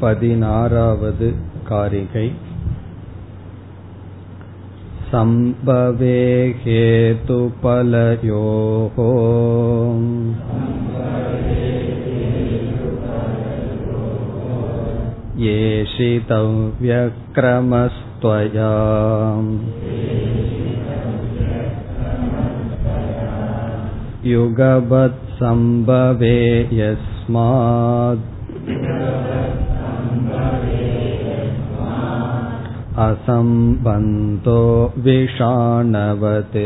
पदिनारावद् कारिकै सम्भवे हेतुपलयोः येषितव्यक्रमस्त्वया युगवत् सम्भवे यस्मात् असम्बन्धो विषाणवत्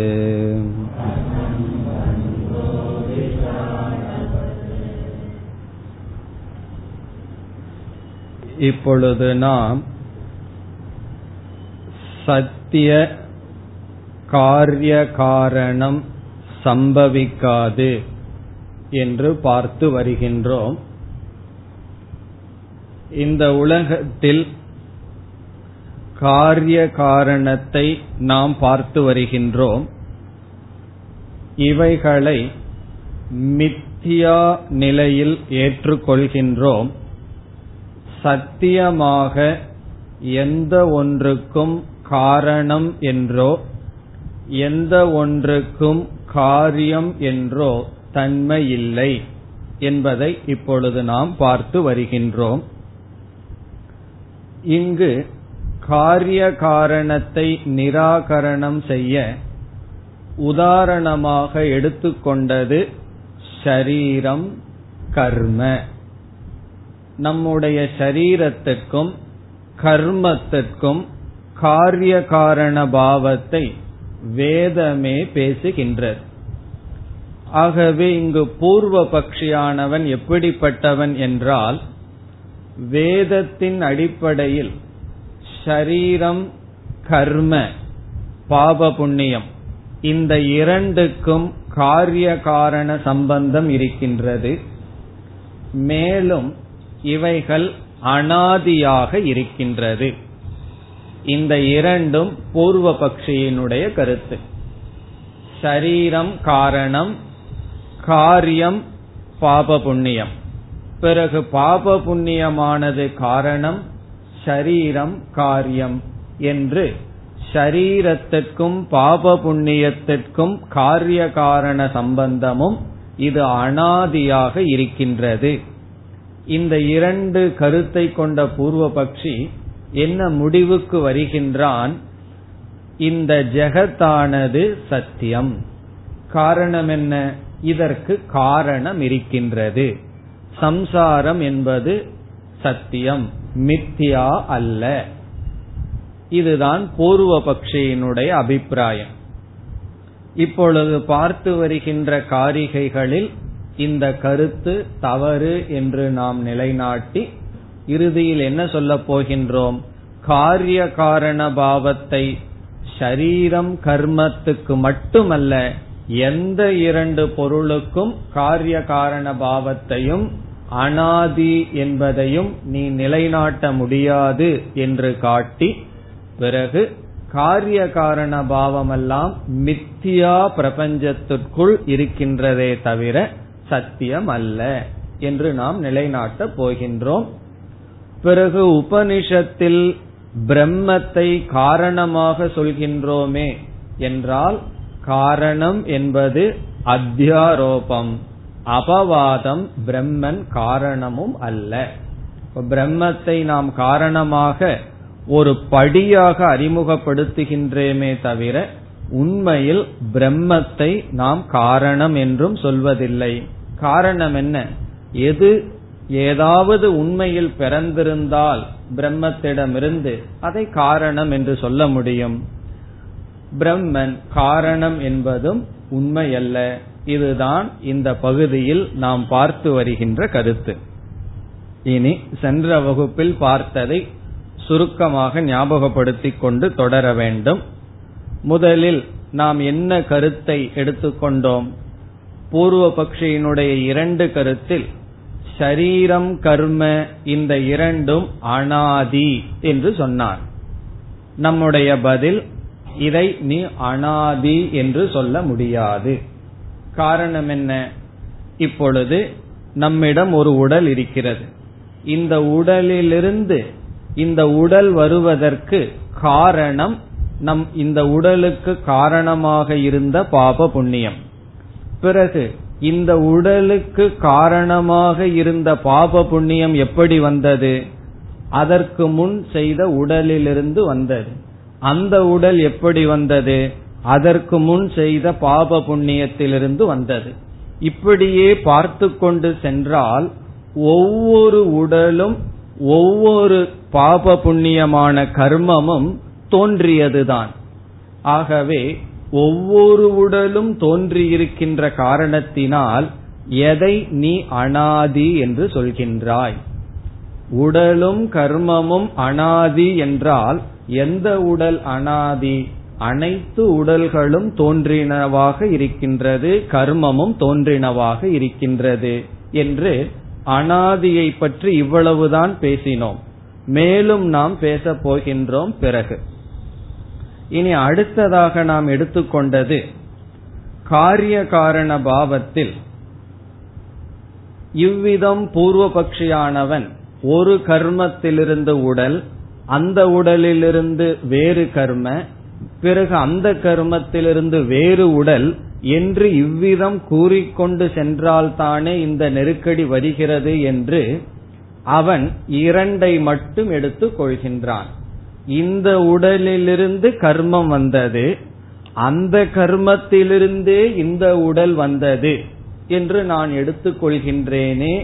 இப்பொழுது நாம் சத்திய காரிய காரணம் சம்பவிக்காது என்று பார்த்து வருகின்றோம் இந்த உலகத்தில் காரிய காரணத்தை நாம் பார்த்து வருகின்றோம். இவைகளை மித்தியா நிலையில் ஏற்றுக்கொள்கின்றோம். சத்தியமாக எந்த ஒன்றுக்கும் காரணம் என்றோ எந்த ஒன்றுக்கும் காரியம் என்றோ தன்மை இல்லை என்பதை இப்பொழுது நாம் பார்த்து வருகின்றோம். இங்கு காரிய காரணத்தை நிராகரணம் செய்ய உதாரணமாக எடுத்துக்கொண்டது ஷரீரம் கர்ம. நம்முடைய சரீரத்திற்கும் கர்மத்திற்கும் காரிய காரண பாவத்தை வேதமே பேசுகின்றது. ஆகவே இங்கு பூர்வ பக்ஷியானவன் எப்படிப்பட்டவன் என்றால் வேதத்தின் அடிப்படையில் ஷரீரம் கர்ம பாப புண்ணியம் இந்த இரண்டுக்கும் காரிய காரண சம்பந்தம் இருக்கின்றது. மேலும் இவைகள் அனாதியாக இருக்கின்றது. இந்த இரண்டும் பூர்வ பக்ஷியினுடைய கருத்து. ஷரீரம் காரணம் காரியம் பாப புண்ணியம் பிறகு பாப புண்ணியமானது காரணம் ஷரீரம் காரியம் என்று ஷரீரத்திற்கும் பாப புண்ணியத்திற்கும் காரிய காரண சம்பந்தமும் இது அனாதியாக இருக்கின்றது. இந்த இரண்டு கருத்தை கொண்ட பூர்வ பட்சி என்ன முடிவுக்கு வருகின்றான்? இந்த ஜெகத்தானது சத்தியம். காரணம் என்ன? இதற்கு காரணம் இருக்கின்றது. சம்சாரம் என்பது சத்தியம். மித்தியா அல்ல. இதுதான் பூர்வ பக்ஷியினுடைய அபிப்பிராயம். இப்பொழுது பார்த்து வருகின்ற காரிகைகளில் இந்த கருத்து தவறு என்று நாம் நிலைநாட்டி இறுதியில் என்ன சொல்ல போகின்றோம்? காரிய காரண பாவத்தை ஷரீரம் கர்மத்துக்கு மட்டுமல்ல எந்த இரண்டு பொருளுக்கும் காரிய காரண பாவத்தையும் அனாதி என்பதையும் நீ நிலைநாட்ட முடியாது என்று காட்டி பிறகு காரிய காரண பாவமெல்லாம் மித்தியா பிரபஞ்சத்திற்குள் இருக்கின்றதே தவிர சத்தியம் அல்ல என்று நாம் நிலைநாட்டப் போகின்றோம். பிறகு உபனிஷத்தில் பிரம்மத்தை காரணமாக சொல்கின்றோமே என்றால் காரணம் என்பது அத்தியாரோபம். அபவாதம் பிரம்மன் காரணமும் அல்ல. பிரம்மத்தை நாம் காரணமாக ஒரு படியாக அறிமுகப்படுத்துகின்றேமே தவிர உண்மையில் பிரம்மத்தை நாம் காரணம் என்றும் சொல்வதில்லை. காரணம் என்ன? எது ஏதாவது உண்மையில் பிறந்திருந்தால் பிரம்மத்திடமிருந்து அதை காரணம் என்று சொல்ல முடியும். பிரம்மன் காரணம் என்பதும் உண்மையல்ல. இதுதான் இந்த பகுதியில் நாம் பார்த்து வருகின்ற கருத்து. இனி சென்ற வகுப்பில் பார்த்ததை சுருக்கமாக ஞாபகப்படுத்திக் கொண்டு தொடர வேண்டும். முதலில் நாம் என்ன கருத்தை எடுத்துக்கொண்டோம்? பூர்வ பக்ஷியினுடைய இரண்டு கருத்தில் ஷரீரம் கர்ம இந்த இரண்டும் அனாதி என்று சொன்னார். நம்முடைய பதில் இதை நீ அனாதி என்று சொல்ல முடியாது. காரணம் என்ன இப்பொழுது நம்மிடம் ஒரு உடல் இருக்கிறது. இந்த உடலிலிருந்து இந்த உடல் வருவதற்கு காரணம் நம் இந்த உடலுக்கு காரணமாக இருந்த பாப புண்ணியம். பிறகு இந்த உடலுக்கு காரணமாக இருந்த பாப புண்ணியம் எப்படி வந்தது? அதற்கு முன் செய்த உடலிலிருந்து வந்தது. அந்த உடல் எப்படி வந்தது? அதற்கு முன் செய்த பாப புண்ணியத்திலிருந்து வந்தது. இப்படியே பார்த்து கொண்டு சென்றால் ஒவ்வொரு உடலும் ஒவ்வொரு பாப புண்ணியமான கர்மமும் தோன்றியதுதான். ஆகவே ஒவ்வொரு உடலும் தோன்றியிருக்கின்ற காரணத்தினால் எதை நீ அனாதி என்று சொல்கின்றாய். உடலும் கர்மமும் அனாதி என்றால் எந்த உடல் அனாதி? அனைத்து உடல்களும் தோன்றினவாக இருக்கின்றது கர்மமும் தோன்றினவாக இருக்கின்றது என்று அனாதியை பற்றி இவ்வளவுதான் பேசினோம். மேலும் நாம் பேசப் போகின்றோம் பிறகு. இனி அடுத்ததாக நாம் எடுத்துக்கொண்டது காரிய காரண பாவத்தில் இவ்விதம் பூர்வபக்ஷியானவன் ஒரு கர்மத்திலிருந்து உடல் அந்த உடலிலிருந்து வேறு கர்ம பிறகு அந்த கர்மத்திலிருந்து வேறு உடல் என்று இவ்விதம் கூறிக்கொண்டு சென்றால்தானே இந்த நெருக்கடி வருகிறது என்று அவன் இரண்டை மட்டும் எடுத்துக் கொள்கின்றான். இந்த உடலிலிருந்து கர்மம் வந்தது அந்த கர்மத்திலிருந்தே இந்த உடல் வந்தது என்று நான் எடுத்துக்கொள்கின்றேனே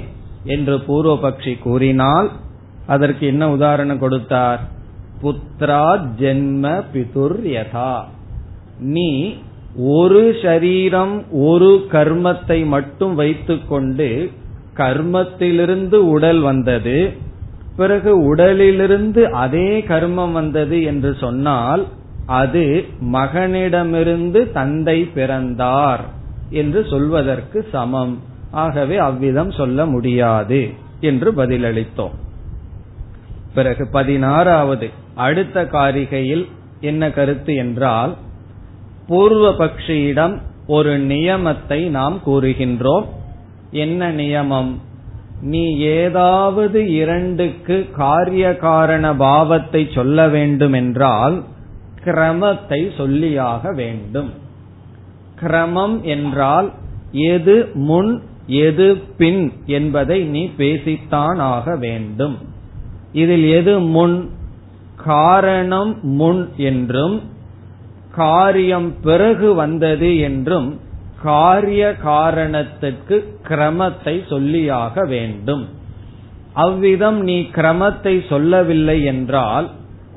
என்று பூர்வபக்ஷி கூறினால் அதற்கு என்ன உதாரணம் கொடுத்தார்? புத்ரா ஜென்ம பிதுர் யதா. நீ ஒரு ஷரீரம் ஒரு கர்மத்தை மட்டும் வைத்துக்கொண்டு கர்மத்திலிருந்து உடல் வந்தது பிறகு உடலிலிருந்து அதே கர்மம் வந்தது என்று சொன்னால் அது மகனிடமிருந்து தந்தை பிறந்தார் என்று சொல்வதற்கு சமம். ஆகவே அவ்விதம் சொல்ல முடியாது என்று பதிலளித்தோம். பிறகு பதினாறாவது அடுத்த காரிகையில் என்ன கருத்து என்றால் பூர்வ பக்ஷியிடம் ஒரு நியமத்தை நாம் கூறுகின்றோம். என்ன நியமம்? நீ ஏதாவது இரண்டுக்கு காரிய காரண பாவத்தை சொல்ல வேண்டும் என்றால் கிரமத்தை சொல்லியாக வேண்டும். கிரமம் என்றால் எது முன் எது பின் என்பதை நீ பேசித்தான் ஆக வேண்டும். இதில் எது முன்? காரணம் முன் என்றும் காரியம் பிறகு வந்தது என்றும் காரிய காரணத்துக்கு கிரமத்தை சொல்லியாக வேண்டும். அவ்விதம் நீ கிரமத்தை சொல்லவில்லை என்றால்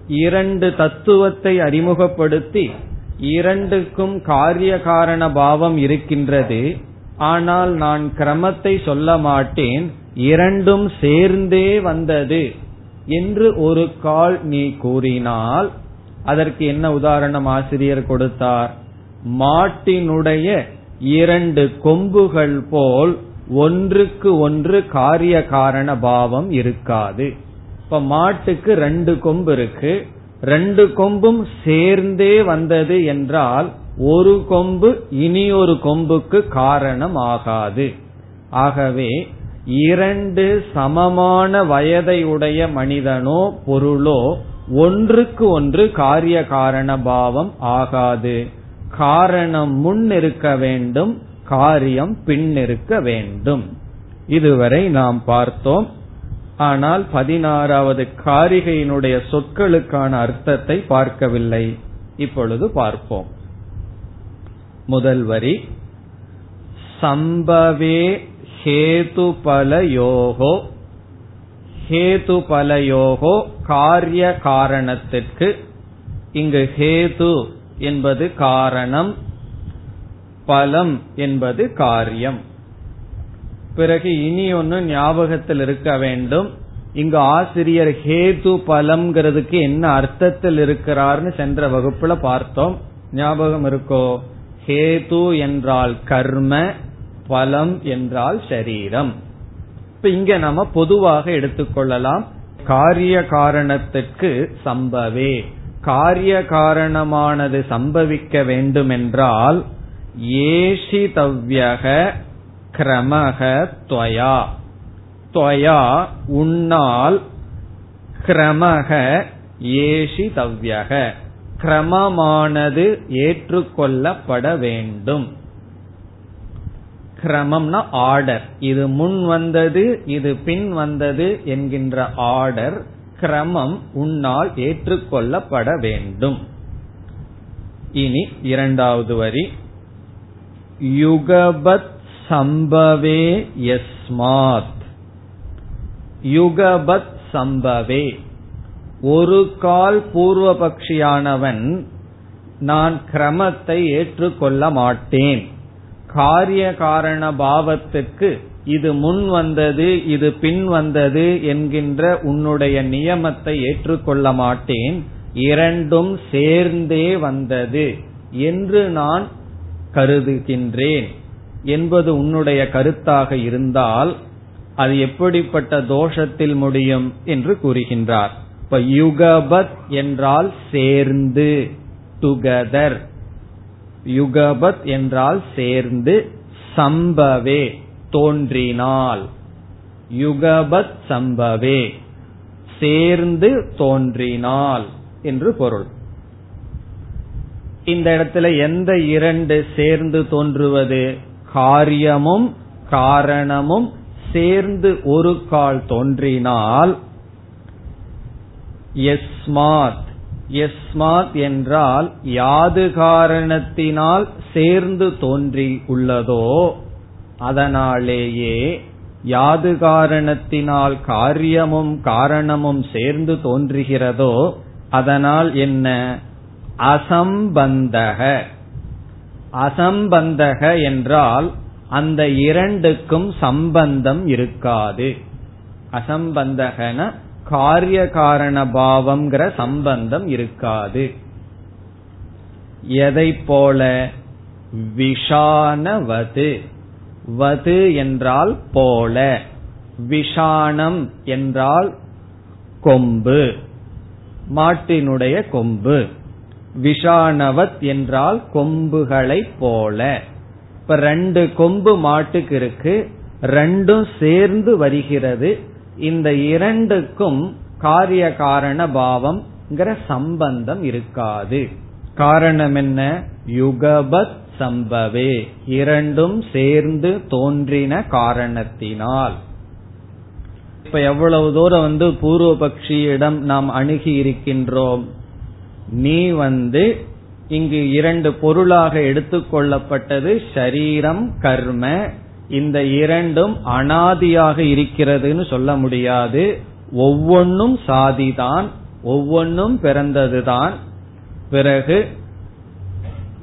இரண்டு தத்துவத்தை அறிமுகப்படுத்தி இரண்டுக்கும் காரிய காரண பாவம் இருக்கின்றது. ஆனால் நான் கிரமத்தை சொல்ல மாட்டேன் இரண்டும் சேர்ந்தே வந்தது. என்று ஒரு கால் நீ கூறினால் அதற்கு என்ன உதாரணம் ஆசிரியர் கொடுத்தார்? மாட்டினுடைய இரண்டு கொம்புகள் போல் ஒன்றுக்கு ஒன்று காரிய காரண பாவம் இருக்காது. இப்ப மாட்டுக்கு ரெண்டு கொம்பு இருக்கு. ரெண்டு கொம்பும் சேர்ந்தே வந்தது என்றால் ஒரு கொம்பு இனி ஒரு கொம்புக்கு காரணம் ஆகாது. ஆகவே இரண்டு சமமான வயதை உடைய மனிதனோ பொருளோ ஒன்றுக்கு ஒன்று காரிய காரண பாவம் ஆகாது. காரணம் முன் இருக்க வேண்டும் காரியம் பின் இருக்க வேண்டும். இதுவரை நாம் பார்த்தோம். ஆனால் பதினாறாவது காரிகையினுடைய சொற்களுக்கான அர்த்தத்தை பார்க்கவில்லை. இப்பொழுது பார்ப்போம். முதல் வரி சம்பவே ஹேதுபலயோகோ ஹேதுபலயோகோ காரிய காரணத்திற்கு இங்கு ஹேது என்பது காரணம் பலம் என்பது காரியம். பிறகு இனி ஒன்னு ஞாபகத்தில் இருக்க வேண்டும். இங்கு ஆசிரியர் ஹேது பலம்ங்கிறதுக்கு என்ன அர்த்தத்தில் இருக்கிறார்னு சென்ற வகுப்புல பார்த்தோம். ஞாபகம் இருக்கோ? ஹேது என்றால் கர்ம பலம் என்றால் சரீரம். இப்ப இங்க நம்ம பொதுவாக எடுத்துக்கொள்ளலாம் காரிய காரணத்திற்கு சம்பவே. காரிய காரணமானது சம்பவிக்க வேண்டுமென்றால் ஏஷிதவ்யக கிரமக துவயா. துவயா உன்னால் கிரமக ஏஷி தவ்யக. கிரமமானது ஏற்றுக்கொள்ளப்பட வேண்டும். கிரமம்னா ஆர்டர் இது முன் வந்தது இது பின் வந்தது என்கின்ற ஆர்டர் கிரமம் உன்னால் ஏற்றுக்கொள்ளப்பட வேண்டும். இனி இரண்டாவது வரி. யுகபத் சம்பவே யஸ்மாத். யுகபத் சம்பவே. ஒரு கால் பூர்வபக்ஷியானவன் நான் கிரமத்தை ஏற்றுக்கொள்ள மாட்டேன். காரிய காரண பாவத்துக்கு இது முன் வந்தது இது பின் வந்தது என்கின்ற உன்னுடைய நியமத்தை ஏற்றுக்கொள்ள மாட்டேன். இரண்டும் சேர்ந்தே வந்தது என்று நான் கருதுகின்றேன் என்பது உன்னுடைய கருத்தாக இருந்தால் அது எப்படிப்பட்ட தோஷத்தில் முடியும் என்று கூறுகின்றார். இப்ப யுகபத் என்றால் சேர்ந்து டுகெதர் யுகபத் என்றால் சேர்ந்து சம்பவே தோன்றினால். யுகபத் சம்பவே சேர்ந்து தோன்றினால் என்று பொருள். இந்த இடத்துல எந்த இரண்டு சேர்ந்து தோன்றுவது? காரியமும் காரணமும் சேர்ந்து ஒரு கால் தோன்றினால் எஸ்மாத் எஸ்மாத் என்றால் யாது காரணத்தினால் சேர்ந்து தோன்றி உள்ளதோ அதனாலேயே யாது காரணத்தினால் காரியமும் காரணமும் சேர்ந்து தோன்றுகிறதோ அதனால் என்ன? அசம்பந்தக. அசம்பந்தக என்றால் அந்த இரண்டுக்கும் சம்பந்தம் இருக்காது. அசம்பந்தகன காரிய காரண பாவம்ங்கிற சம்பந்தம் இருக்காது. எதை போல? விஷானவது. வது என்றால் போல. விஷானம் என்றால் கொம்பு. மாட்டினுடைய கொம்பு. விஷானவத் என்றால் கொம்புகளை போல. இப்ப ரெண்டு கொம்பு மாட்டுக்கு இருக்கு. ரெண்டும் சேர்ந்து வருகிறது. இந்த இரண்டுக்கும் காரிய காரண பாவம் சம்பந்தம் இருக்காது. காரணம் என்ன? யுகபத் சம்பவே. இரண்டும் சேர்ந்து தோன்றின காரணத்தினால். இப்ப எவ்வளவு தூரம் வந்து பூர்வபக்ஷியிடம் நாம் அணுகி இருக்கின்றோம். நீ வந்து இங்கு இரண்டு பொருளாக எடுத்துக்கொள்ளப்பட்டது ஷரீரம் கர்ம இந்த இரண்டும் அனாதியாக இருக்கிறதுன்னு சொல்ல முடியாது. ஒவ்வொன்றும் சாதிதான் ஒவ்வொன்றும் பிறந்ததுதான். பிறகு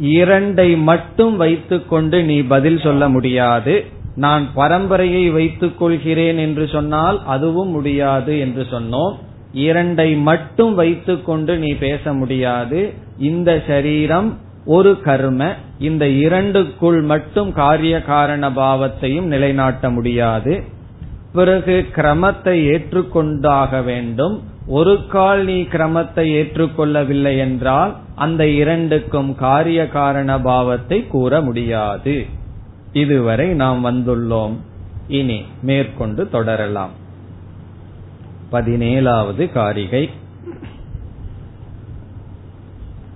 இரண்டை மட்டும் வைத்துக்கொண்டு நீ பதில் சொல்ல முடியாது. நான் பரம்பரையை வைத்துக் கொள்கிறேன் என்று சொன்னால் அதுவும் முடியாது என்று சொன்னோம். இரண்டை மட்டும் வைத்துக்கொண்டு நீ பேச முடியாது. இந்த சரீரம் ஒரு கர்ம இந்த இரண்டுக்குள் மட்டும் காரிய காரண பாவத்தையும் நிலைநாட்ட முடியாது. பிறகு கிரமத்தை ஏற்றுக்கொண்டாக வேண்டும். ஒரு கால் நீ கிரமத்தை ஏற்றுக்கொள்ளவில்லை என்றால் அந்த இரண்டுக்கும் காரிய காரண பாவத்தை கூற முடியாது. இதுவரை நாம் வந்துள்ளோம். இனி மேற்கொண்டு தொடரலாம். பதினேழாவது காரிகை.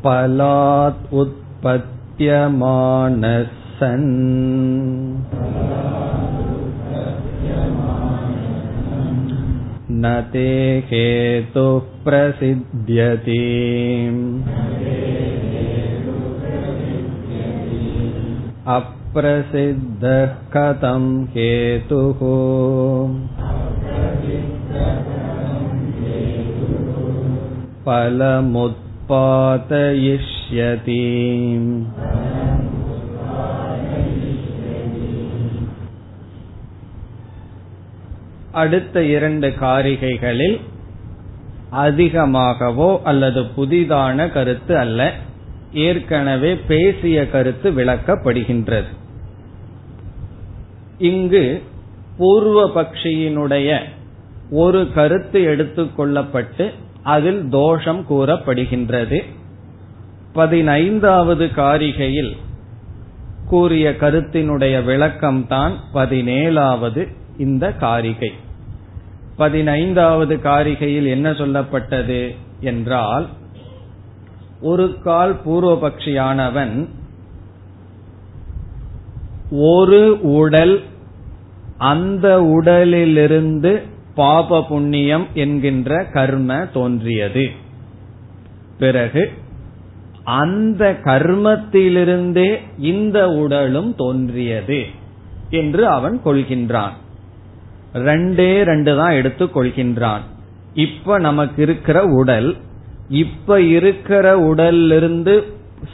பலாத் உற்பத்தியமானசன் न ते हेतुः प्रसिद्ध्यति अप्रसिद्धः कथं हेतुः फलमुत्पादयिष्यति அடுத்த இரண்டு காரிகைகளில் அதிகமாகவோ அல்லது புதிதான கருத்து அல்ல ஏற்கனவே பேசிய கருத்து விளக்கப்படுகின்றது இங்கு பூர்வ பக்ஷியினுடைய ஒரு கருத்து எடுத்துக்கொள்ளப்பட்டு அதில் தோஷம் கூறப்படுகின்றது பதினைந்தாவது காரிகையில் கூறிய கருத்தினுடைய விளக்கம்தான் பதினேழாவது இந்த காரிகை. பதினைந்தாவது காரிகையில் என்ன சொல்லப்பட்டது என்றால் ஒரு கால் பூர்வபக்ஷியானவன் ஒரு உடல் அந்த உடலிலிருந்து பாப புண்ணியம் என்கின்ற கர்ம தோன்றியது. பிறகு அந்த கர்மத்திலிருந்தே இந்த உடலும் தோன்றியது என்று அவன் கொள்கின்றான். ரெண்டே ரெண்டு தான் எடுத்து கொள்கின்றான். இப்ப நமக்கு இருக்கிற உடல் இப்ப இருக்கிற உடலிருந்து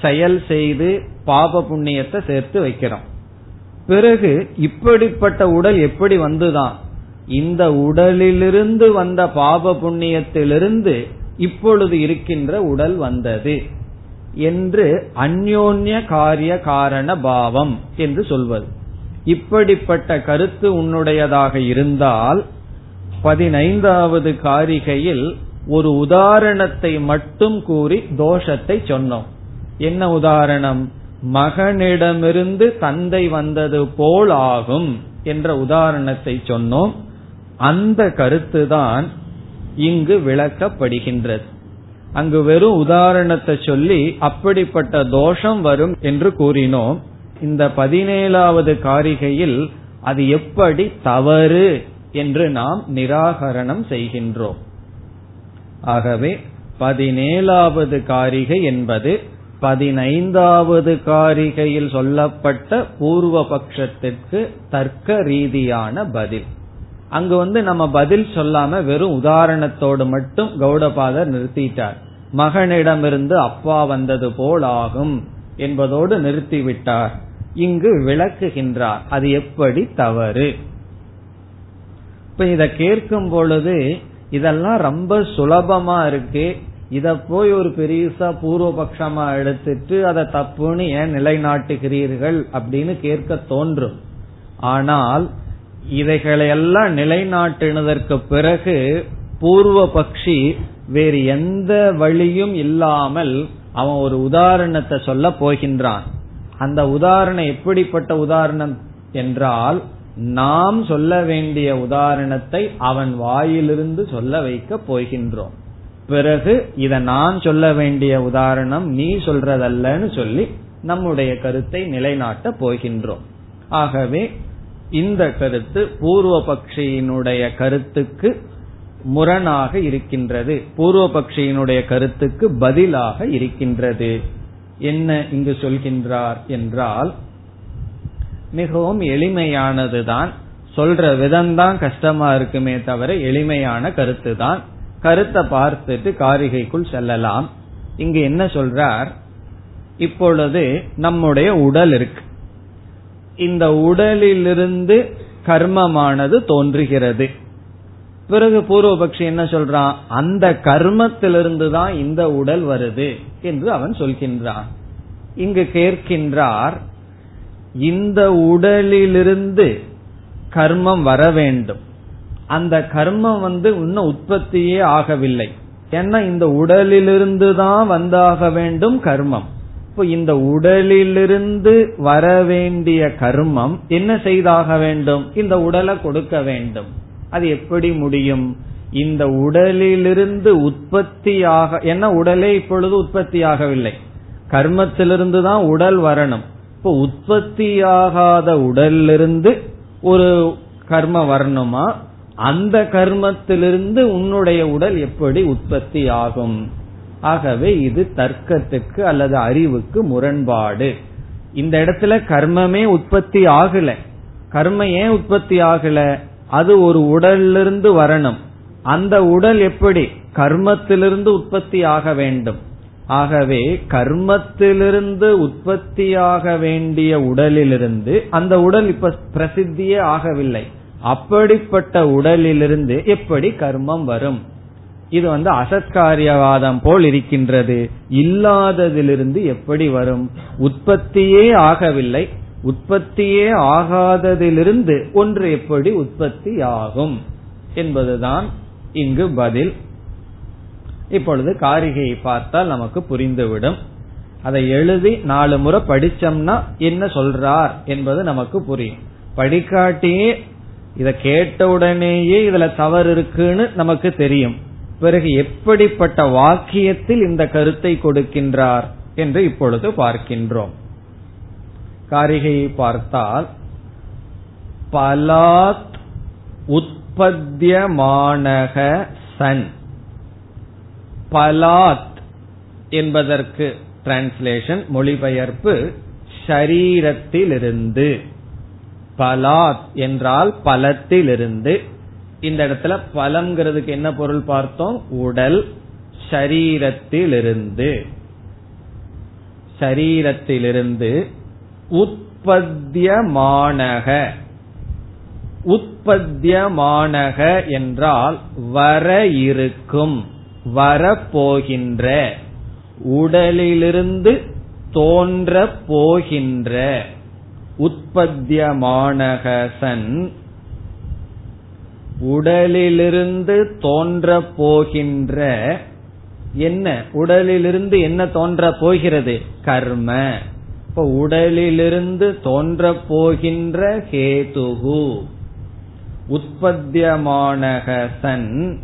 செயல் செய்து பாப புண்ணியத்தை சேர்த்து வைக்கிறோம். பிறகு இப்படிப்பட்ட உடல் எப்படி வந்துதான்? இந்த உடலிலிருந்து வந்த பாப புண்ணியத்திலிருந்து இப்பொழுது இருக்கின்ற உடல் வந்தது. என்று அந்யோன்ய காரிய காரண பாவம் என்று சொல்வது. இப்படிப்பட்ட கருத்து உன்னுடையதாக இருந்தால் பதினைந்தாவது காரிகையில் ஒரு உதாரணத்தை மட்டும் கூறி தோஷத்தை சொன்னோம். என்ன உதாரணம்? மகனிடமிருந்து தந்தை வந்தது போல் ஆகும் என்ற உதாரணத்தை சொன்னோம். அந்த கருத்துதான் இங்கு விளக்கப்படுகின்றது. அங்கு வெறும் உதாரணத்தை சொல்லி அப்படிப்பட்ட தோஷம் வரும் என்று கூறினோம். இந்த பதினேழாவது காரிகையில் அது எப்படி தவறு என்று நாம் நிராகரணம் செய்கின்றோம். ஆகவே பதினேழாவது காரிகை என்பது பதினைந்தாவது காரிகையில் சொல்லப்பட்ட பூர்வ பட்சத்திற்கு தர்க்க ரீதியான பதில். அங்கு வந்து நம்ம பதில் சொல்லாம வெறும் உதாரணத்தோடு மட்டும் கௌடபாதர் நிறுத்திட்டார். மகனிடமிருந்து அப்பா வந்தது போல் ஆகும் என்பதோடு நிறுத்திவிட்டார். இங்கு விளக்குகின்றார் அது எப்படி தவறு? இப்ப இத கேட்கும் பொழுது இதெல்லாம் ரொம்ப சுலபமா இருக்கு. இத போய் ஒரு பெரியசா பூர்வபக்ஷமா எடுத்துட்டு அதை தப்புன்னு ஏன் நிலைநாட்டுகிறீர்கள் அப்படின்னு கேட்க தோன்றும். ஆனால் இதைகளையெல்லாம் நிலைநாட்டினதற்கு பிறகு பூர்வ பக்ஷி வேறு எந்த வழியும் இல்லாமல் அவன் ஒரு உதாரணத்தை சொல்ல போகின்றான். அந்த உதாரணம் எப்படிப்பட்ட உதாரணம் என்றால் நாம் சொல்ல வேண்டிய உதாரணத்தை அவன் வாயிலிருந்து சொல்ல வைக்க போகின்றோம். பிறகு இத நான் சொல்ல வேண்டிய உதாரணம் நீ சொல்றதல்லன்னு சொல்லி நம்முடைய கருத்தை நிலைநாட்ட போகின்றோம். ஆகவே இந்த கருத்து பூர்வ பக்ஷியினுடைய கருத்துக்கு முரணாக இருக்கின்றது. பூர்வ பக்ஷியினுடைய கருத்துக்கு பதிலாக இருக்கின்றது. என்ன இங்கு சொல்கின்றார் என்றால் மிகவும் எளிமையானதுதான். சொல்ற விதம்தான் கஷ்டமா இருக்குமே தவிர எளிமையான கருத்து தான் கருத்தை பார்த்துட்டு காரிகைக்குள் செல்லலாம். இங்கு என்ன சொல்றார்? இப்பொழுது நம்முடைய உடல் இருக்கு. இந்த உடலிலிருந்து கர்மமானது தோன்றுகிறது. பிறகு பூர்வபக்ஷி என்ன சொல்றான்? அந்த கர்மத்திலிருந்து தான் இந்த உடல் வருது என்று அவன் சொல்கின்றான். இங்கு கேட்கின்றார் இந்த உடலிலிருந்து கர்மம் வர வேண்டும். அந்த கர்மம் வந்து இன்னும் உற்பத்தியே ஆகவில்லை. ஏன்னா இந்த உடலிலிருந்து தான் வந்தாக வேண்டும் கர்மம். இப்போ இந்த உடலிலிருந்து வர வேண்டிய கர்மம் என்ன செய்தாக வேண்டும்? இந்த உடலை கொடுக்க வேண்டும். அது எப்படி முடியும்? இந்த உடலிலிருந்து உற்பத்தியாக என்ன உடலே இப்பொழுது உற்பத்தியாகவில்லை. கர்மத்திலிருந்து தான் உடல் வரணும். இப்போ உற்பத்தியாகாத உடலிலிருந்து ஒரு கர்ம வரணுமா? அந்த கர்மத்திலிருந்து உன்னுடைய உடல் எப்படி உற்பத்தி ஆகும் ஆகவே இது தர்க்கத்துக்கு அல்லது அறிவுக்கு முரண்பாடு. இந்த இடத்துல கர்மமே உற்பத்தி ஆகல. கர்ம ஏன் உற்பத்தி ஆகல? அது ஒரு உடலிலிருந்து வரணும். அந்த உடல் எப்படி? கர்மத்திலிருந்து உற்பத்தி ஆக வேண்டும். ஆகவே கர்மத்திலிருந்து உற்பத்தியாக வேண்டிய உடலிலிருந்து அந்த உடல் இப்ப பிரசித்தியே ஆகவில்லை. அப்படிப்பட்ட உடலிலிருந்து எப்படி கர்மம் வரும்? இது வந்து அசத்காரியவாதம் போல் இருக்கின்றது. இல்லாததிலிருந்து எப்படி வரும்? உற்பத்தியே ஆகவில்லை. உற்பத்தியே ஆகாததிலிருந்து ஒன்று எப்படி உற்பத்தி ஆகும் என்பதுதான் இங்கு பதில். இப்பொழுது காரிகையை பார்த்தால் நமக்கு புரிந்துவிடும். அதை எழுதி நாலு முறை படிச்சோம்னா என்ன சொல்றார் என்பது நமக்கு புரியும். படிக்காட்டியே இத கேட்ட உடனேயே இதுல தவறு இருக்குன்னு நமக்கு தெரியும். பிறகு எப்படிப்பட்ட வாக்கியத்தில் இந்த கருத்தை கொடுக்கின்றார் என்று இப்பொழுது பார்க்கின்றோம். காரிகையை பார்த்தால் பலாத் உற்பத்தியமானக சன். பலாத் என்பதற்கு டிரான்ஸ்லேஷன் மொழிபெயர்ப்பு ஷரீரத்திலிருந்து. பலாத் என்றால் பலத்திலிருந்து. இந்த இடத்துல பலம்ங்கிறதுக்கு என்ன பொருள் பார்த்தோம்? உடல் ஷரீரத்திலிருந்து. ஷரீரத்திலிருந்து உற்பத்தியமானக. உற்பத்தியமானக என்றால் வர இருக்கும் வரப்போகின்ற உடலிலிருந்து தோன்ற போகின்ற உற்பத்தியமானகசன் உடலிலிருந்து தோன்ற போகின்ற என்ன? உடலிலிருந்து என்ன தோன்ற போகிறது கர்ம. இப்ப உடலிலிருந்து தோன்ற போகின்ற கேதுகு உற்பத்தியமானகசன்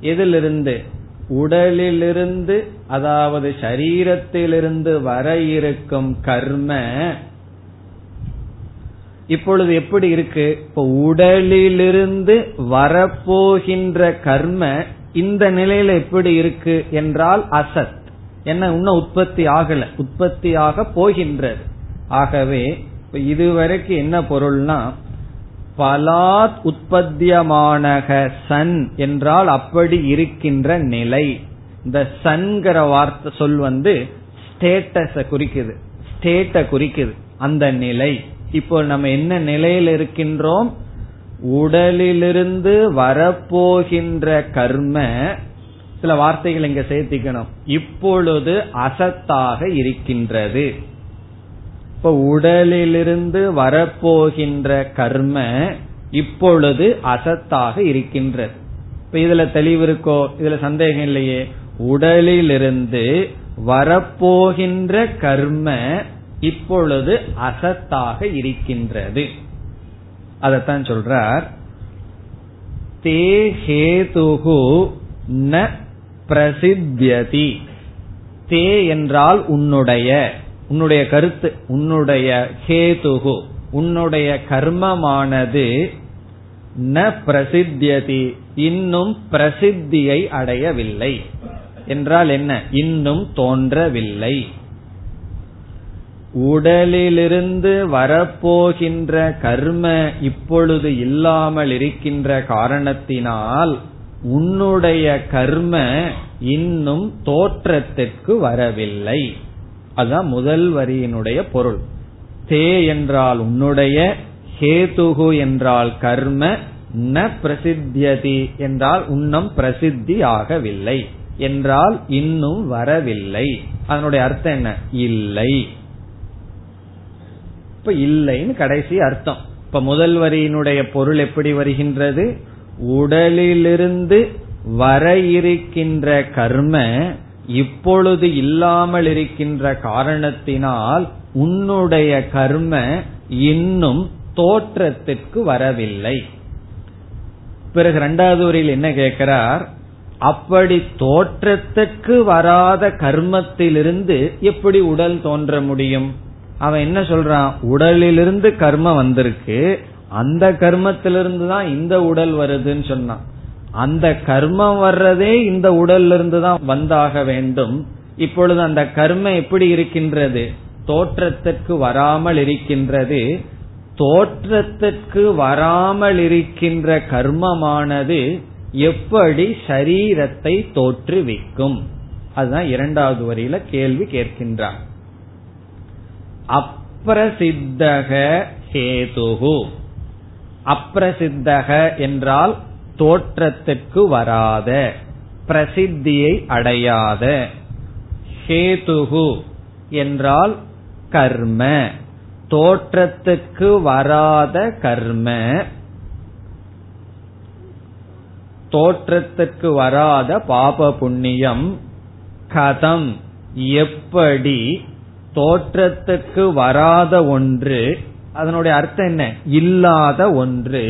எதிலிருந்து உடலிலிருந்து அதாவது சரீரத்திலிருந்து வர இருக்கும் கர்ம இப்பொழுது எப்படி இருக்கு? இப்ப உடலிலிருந்து வரப்போகின்ற கர்ம இந்த நிலையில எப்படி இருக்கு? என்றால் அசத். என்ன இன்னும் உற்பத்தி ஆகல. உற்பத்தியாக போகின்றது. ஆகவே இதுவரைக்கும் என்ன பொருள்னா பலாத் உற்பத்தியமானக சன் என்றால் அப்படி இருக்கின்ற நிலை. இந்த சன்கிற வார்த்தை சொல் வந்து ஸ்டேட்டஸ குறிக்குது. ஸ்டேட்ட குறிக்குது. அந்த நிலை. இப்போ நம்ம என்ன நிலையில் இருக்கின்றோம்? உடலிலிருந்து வரப்போகின்ற கர்ம சில வார்த்தைகள் இங்க சேர்த்திக்கணும். இப்பொழுது அசத்தாக இருக்கின்றது. இப்ப உடலிலிருந்து வரப்போகின்ற கர்ம இப்பொழுது அசத்தாக இருக்கின்றது. இப்ப இதுல தெளிவு இருக்கோ? இதுல சந்தேகம் இல்லையே. உடலிலிருந்து வரப்போகின்ற கர்ம இப்பொழுது அசத்தாக இருக்கின்றது. அதத்தான் சொல்றார். தே ஹேதுகு ந பிரசித்தியதி. தே என்றால் உன்னுடைய உன்னுடைய கருத்து உன்னுடைய ஹேதுகு உன்னுடைய கர்மமானது ந பிரசித்தியதி. இன்னும் பிரசித்தியை அடையவில்லை. என்றால் என்ன? இன்னும் தோன்றவில்லை. உடலிலிருந்து வரப்போகின்ற கர்ம இப்பொழுது இல்லாமல் இருக்கின்ற காரணத்தினால் உன்னுடைய கர்ம இன்னும் தோற்றத்திற்கு வரவில்லை. அதுதான் முதல் வரியினுடைய பொருள். தே என்றால் உன்னுடைய ஹேதுகு என்றால் கர்ம ந பிரசித்தியதி என்றால் உன்னம் பிரசித்தி ஆகவில்லை. என்றால் இன்னும் வரவில்லை. அதனுடைய அர்த்தம் என்ன? இல்லை. இப்ப இல்லைன்னு கடைசி அர்த்தம். இப்ப முதல் வரியினுடைய பொருள் எப்படி வருகின்றது? உடலிலிருந்து வர இருக்கின்ற கர்ம இப்பொழுது இல்லாமல் இருக்கின்ற காரணத்தினால் உன்னுடைய கர்ம இன்னும் தோற்றத்திற்கு வரவில்லை. பிறகு இரண்டாவது வரியில் என்ன கேட்கிறார்? அப்படி தோற்றத்துக்கு வராத கர்மத்திலிருந்து எப்படி உடல் தோன்ற முடியும்? அவன் என்ன சொல்றான்? உடலிலிருந்து கர்மம் வந்திருக்கு. அந்த கர்மத்திலிருந்து தான் இந்த உடல் வருதுன்னு சொன்னான். அந்த கர்மம் வர்றதே இந்த உடல்ல இருந்து தான் வந்தாக வேண்டும். இப்பொழுது அந்த கர்மம் எப்படி இருக்கின்றது? தோற்றத்திற்கு வராமல் இருக்கின்றது. தோற்றத்திற்கு வராமல் இருக்கின்ற கர்மமானது எப்படி சரீரத்தை தோற்றுவிக்கும்? அதுதான் இரண்டாவது வரியில கேள்வி கேட்கின்றார். அப்பிரசித்தக ஹேதுகு அப்பிரசித்தக என்றால் தோற்றத்திற்கு வராத பிரசித்தியை அடையாத. ஹேதுகு என்றால் கர்ம தோற்றத்துக்கு வராத கர்ம தோற்றத்துக்கு வராத பாப புண்ணியம் கதம் எப்படி தோற்றத்துக்கு வராத ஒன்று அதனுடைய அர்த்தம் என்ன? இல்லாத ஒன்று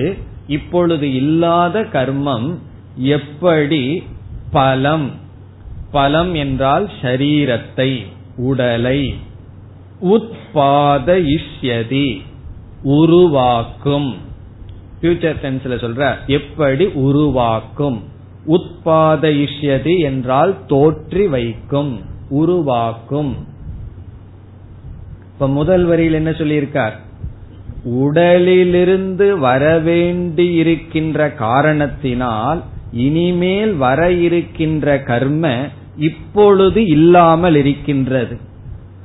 இப்பொழுது இல்லாத கர்மம் எப்படி பலம்? பலம் என்றால் ஷரீரத்தை உடலை உத்பாதயிஷ்யதி உருவாக்கும். ஃபியூச்சர் டென்ஸ்ல சொல்ற எப்படி உருவாக்கும்? உத்பாதயிஷ்யதி என்றால் தோற்றி வைக்கும் உருவாக்கும். இப்ப முதல் வரியில் என்ன சொல்லியிருக்கார்? உடலிலிருந்து வரவேண்டி இருக்கின்ற காரணத்தினால் இனிமேல் வர இருக்கின்ற கர்ம இப்பொழுது இல்லாமல் இருக்கின்றது.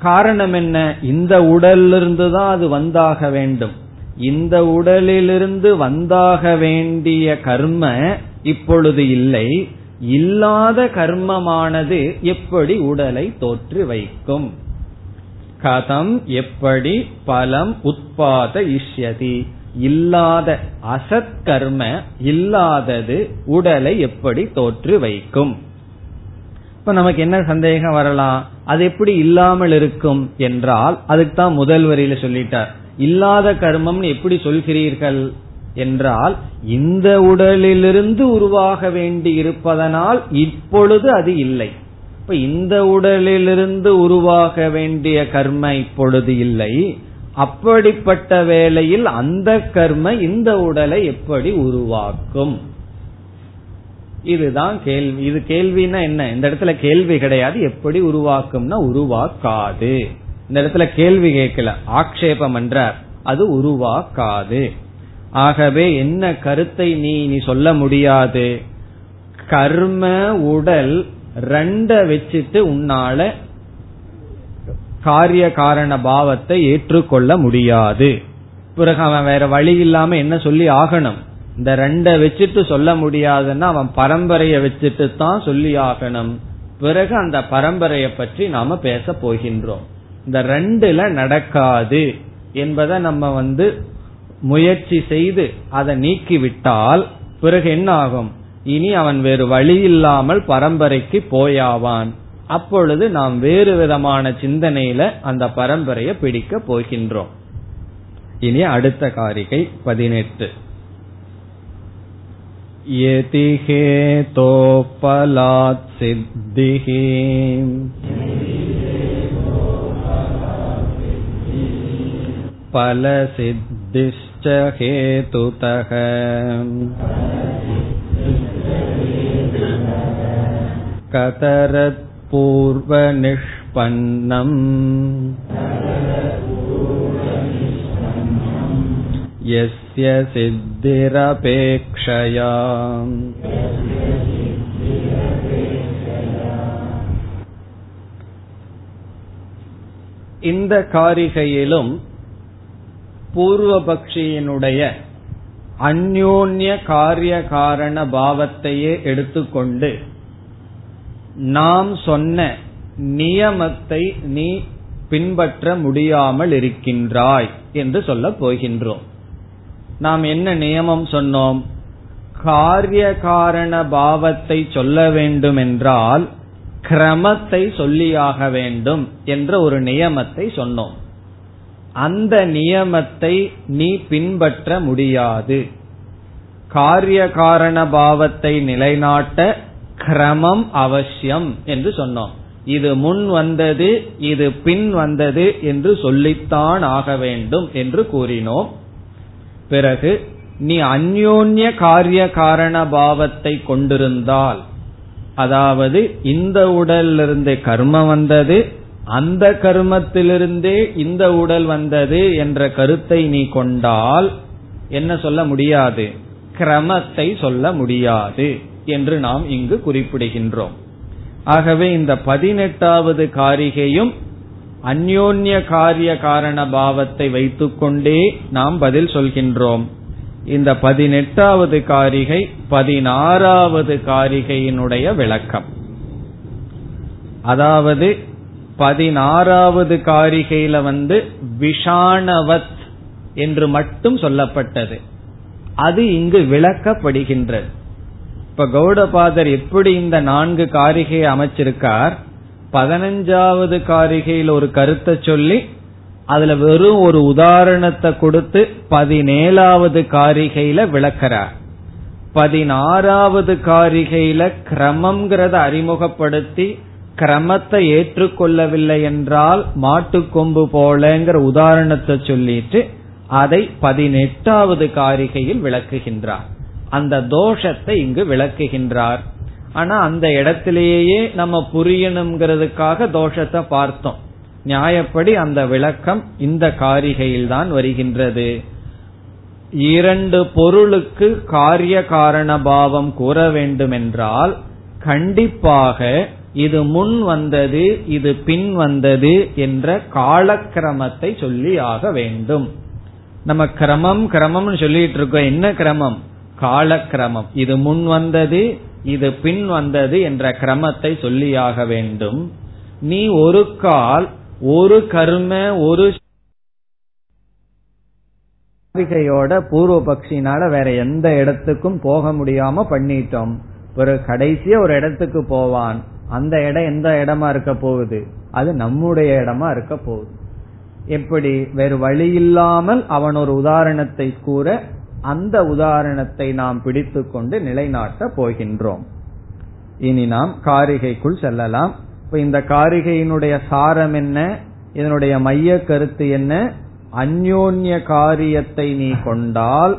காரணம் என்ன? இந்த உடலிலிருந்து தான் அது வந்தாக வேண்டும். இந்த உடலிலிருந்து வந்தாக வேண்டிய கர்ம இப்பொழுது இல்லை. இல்லாத கர்மமானது எப்படி உடலை தோற்று வைக்கும் கதம் எப்படி பலம் உட்பாத இஷ்யதி இல்லாத அசத் கர்ம இல்லாதது உடலை எப்படி தோற்று வைக்கும்? இப்ப நமக்கு என்ன சந்தேகம் வரலாம்? அது எப்படி இல்லாமல் இருக்கும் என்றால் அதுக்கு தான் முதல் வரியில சொல்லிட்டார். இல்லாத கர்மம்னு எப்படி சொல்கிறீர்கள் என்றால் இந்த உடலிலிருந்து உருவாக வேண்டி இருப்பதனால் இப்பொழுது அது இல்லை. இப்ப இந்த உடலிலிருந்து உருவாக வேண்டிய கர்ம இப்பொழுது இல்லை. அப்படிப்பட்ட வேளையில் அந்த கர்ம இந்த உடலை எப்படி உருவாக்கும்? இதுதான் கேள்வி. இது கேள்வினா என்ன? இந்த இடத்துல கேள்வி கிடையாது. எப்படி உருவாக்கும்னா உருவாக்காது. இந்த இடத்துல கேள்வி கேட்கல. ஆக்ஷேபம் என்றார். அது உருவாக்காது. ஆகவே என்ன கருத்தை நீ நீ சொல்ல முடியாது? கர்ம உடல் ரெண்ட வச்சுட்டு உன்னால காரிய காரண பாவத்தை ஏற்றுக்கொள்ள முடியாது. பிறகு அவன் வேற வழி இல்லாம என்ன சொல்லி ஆகணும்? இந்த ரெண்ட வச்சுட்டு சொல்ல முடியாதுன்னா அவன் பரம்பரைய வச்சுட்டு தான் சொல்லி ஆகணும். பிறகு அந்த பரம்பரைய பற்றி நாம பேச போகின்றோம். இந்த ரெண்டுல நடக்காது என்பதை நம்ம வந்து முயற்சி செய்து அதை நீக்கிவிட்டால் பிறகு என்ன ஆகும் இனி அவன் வேறு வழி இல்லாமல் பரம்பரைக்கு போயாவான் அப்பொழுது நாம் வேறு விதமான சிந்தனையில அந்த பரம்பரையை பிடிக்க போகின்றோம் இனி அடுத்த காரிகை பதினெட்டு यति हेतोपलात् सिद्धिः फलसिद्धिश्च हेतुतः कतरत्पूर्वनिष्पन्नम् यस्य सिद्धिरपेक्षया இந்த காரிகையிலும் பூர்வபக்ஷியினுடைய அந்யோன்ய காரிய காரண பாவத்தையே எடுத்துக்கொண்டு நாம் சொன்ன நியமத்தை நீ பின்பற்ற முடியாமல் இருக்கின்றாய் என்று சொல்ல போகின்றோம். நாம் என்ன நியமம் சொன்னோம்? காரிய காரண பாவத்தை சொல்ல வேண்டும் என்றால் கிரமத்தை சொல்லியாக வேண்டும் என்ற ஒரு நியமத்தை சொன்னோம். அந்த நியமத்தை நீ பின்பற்ற முடியாது. காரிய காரண பாவத்தை நிலைநாட்ட கிரமம் அவசியம் என்று சொன்னோம். இது முன் வந்தது இது பின் வந்தது என்று சொல்லித்தான் ஆக வேண்டும் என்று கூறினோம். பிறகு நீ அந்யோன்ய காரிய காரண பாவத்தை கொண்டிருந்தால் அதாவது இந்த உடலிலிருந்து கர்மம் வந்தது அந்த கர்மத்திலிருந்தே இந்த உடல் வந்தது என்ற கருத்தை நீ கொண்டால் என்ன சொல்ல முடியாது? கிரமத்தை சொல்ல முடியாது. என்று நாம் இங்கு குறிப்பிடுகின்றோம். ஆகவே இந்த பதினெட்டாவது காரிகையும் அந்யோன்ய காரிய காரண பாவத்தை வைத்துக்கொண்டே நாம் பதில் சொல்கின்றோம். இந்த பதினெட்டாவது காரிகை பதினாறாவது காரிகையினுடைய விளக்கம். அதாவது பதினாறாவது காரிகையில வந்து விஷாணவத் என்று மட்டும் சொல்லப்பட்டது. அது இங்கு விளக்கப்படுகின்றது. இப்ப கௌடபாதர் எப்படி இந்த நான்கு காரிகையை அமைச்சிருக்கார்? பதினஞ்சாவது காரிகையில் ஒரு கருத்தை சொல்லி அதுல வெறும் ஒரு உதாரணத்தை கொடுத்து பதினேழாவது காரிகையில விளக்கிறார். பதினாறாவது காரிகையில கிரமம்ங்கிறத அறிமுகப்படுத்தி கிரமத்தை ஏற்றுக்கொள்ளவில்லை என்றால் மாட்டுக்கொம்பு போலங்கிற உதாரணத்தை சொல்லிட்டு அதை பதினெட்டாவது காரிகையில் விளக்குகின்றார். அந்த தோஷத்தை இங்கு விளக்குகின்றார். ஆனா அந்த இடத்திலேயே நம்ம புரியணுங்கிறதுக்காக தோஷத்தை பார்த்தோம். நியாயப்படி அந்த விளக்கம் இந்த காரிகையில் தான் வருகின்றது. இரண்டு பொருளுக்கு காரிய காரண பாவம் கூற வேண்டுமென்றால் கண்டிப்பாக இது முன் வந்தது இது பின் வந்தது என்ற காலக்கிரமத்தை சொல்லி ஆக வேண்டும். நம்ம கிரமம் கிரமம்னு சொல்லிட்டு இருக்கோம். என்ன கிரமம்? காலக்கிரமம். இது முன் வந்தது இது பின் வந்தது என்ற கிரமத்தை சொல்லியாக வேண்டும். நீ ஒரு கால் ஒரு கர்ம ஒரு காரிகையோட பூர்வ பக்ஷினால வேற எந்த இடத்துக்கும் போக முடியாம பண்ணிட்டோம். ஒரு கடைசியா ஒரு இடத்துக்கு போவான். அந்த இடம் எந்த இடமா இருக்க போகுது? அது நம்முடைய இடமா இருக்க போகுது. எப்படி? வேறு வழி இல்லாமல் அவன் ஒரு உதாரணத்தை கூற அந்த உதாரணத்தை நாம் பிடித்துக்கொண்டு நிலைநாட்ட போகின்றோம். இனி நாம் காரிகைக்குள் செல்லலாம். இப்ப இந்த காரிகையினுடைய சாரம் என்ன? இதனுடைய மைய கருத்து என்ன? அந்யோன்ய காரியத்தை நீ கொண்டால்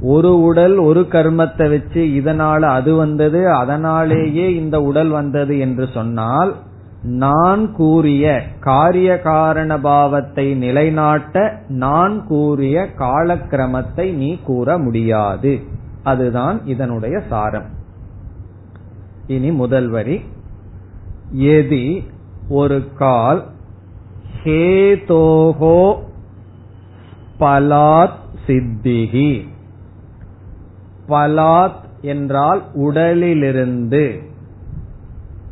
ஒரு உடல் ஒரு கர்மத்தை வச்சு இதனால அது வந்தது அதனாலேயே இந்த உடல் வந்தது என்று சொன்னால் நான் கூறிய காரிய காரண பாவத்தை நிலைநாட்ட நான் கூறிய காலக்கிரமத்தை நீ கூற முடியாது. அதுதான் இதனுடைய சாரம். இனி முதல் வரி. எதி ஒரு கால் ஹேதோகோ பலாத் சித்திகி பலாத் என்றால் உடலிலிருந்து.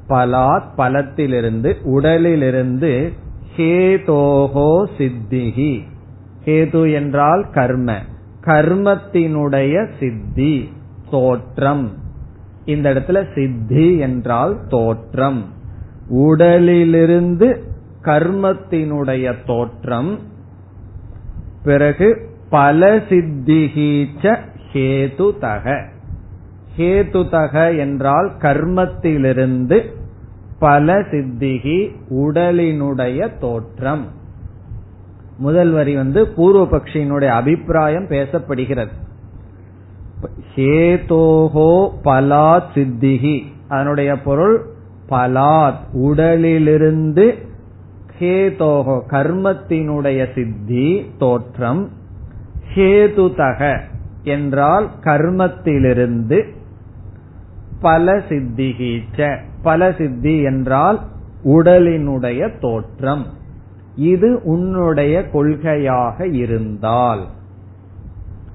பலாத் பலத்திலிருந்து உடலிலிருந்து ஹேதோகோ சித்திகி ஹேது என்றால் கர்ம. கர்மத்தினுடைய சித்தி தோற்றம். இந்த இடத்துல சித்தி என்றால் தோற்றம். உடலிலிருந்து கர்மத்தினுடைய தோற்றம். பிறகு பல சித்திகீச்ச ஹேது தக ஹேதுதக என்றால் கர்மத்திலிருந்து பல சித்திகி உடலினுடைய தோற்றம். முதல் வரி வந்து பூர்வபக்ஷியினுடைய அபிப்பிராயம் பேசப்படுகிறது. ஹேதோஹோ பலாத் சித்திகி. அதனுடைய பொருள் பலாத் உடலிலிருந்து ஹேதோகோ கர்மத்தினுடைய சித்தி தோற்றம். ஹேதுதக என்றால் கர்மத்திலிருந்து பல சித்திகீச்ச பல சித்தி என்றால் உடலினுடைய தோற்றம். இது உன்னுடைய கொள்கையாக இருந்தால்.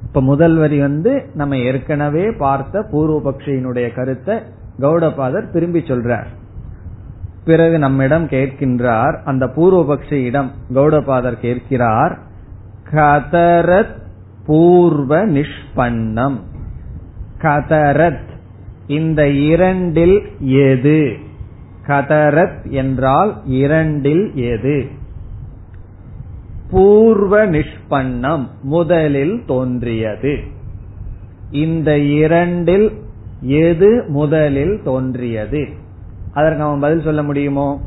இப்ப முதல் வரி வந்து நம்ம ஏற்கனவே பார்த்த பூர்வபக்ஷியினுடைய கருத்தை கௌடபாதர் திரும்பி சொல்றார். பிறகு நம்மிடம் கேட்கின்றார் அந்த பூர்வபக்ஷியிடம் கௌடபாதர் கேட்கிறார் கதரத் பூர்வ நிஷ்பன்னம். கதரத் இந்த இரண்டில் எது? கதரத் என்றால் இரண்டில் எது? பூர்வ நிஷ்பன்னம் முதலில் தோன்றியது. இந்த இரண்டில் எது முதலில் தோன்றியது? அதற்கு அவன் பதில் சொல்ல முடியுமோ?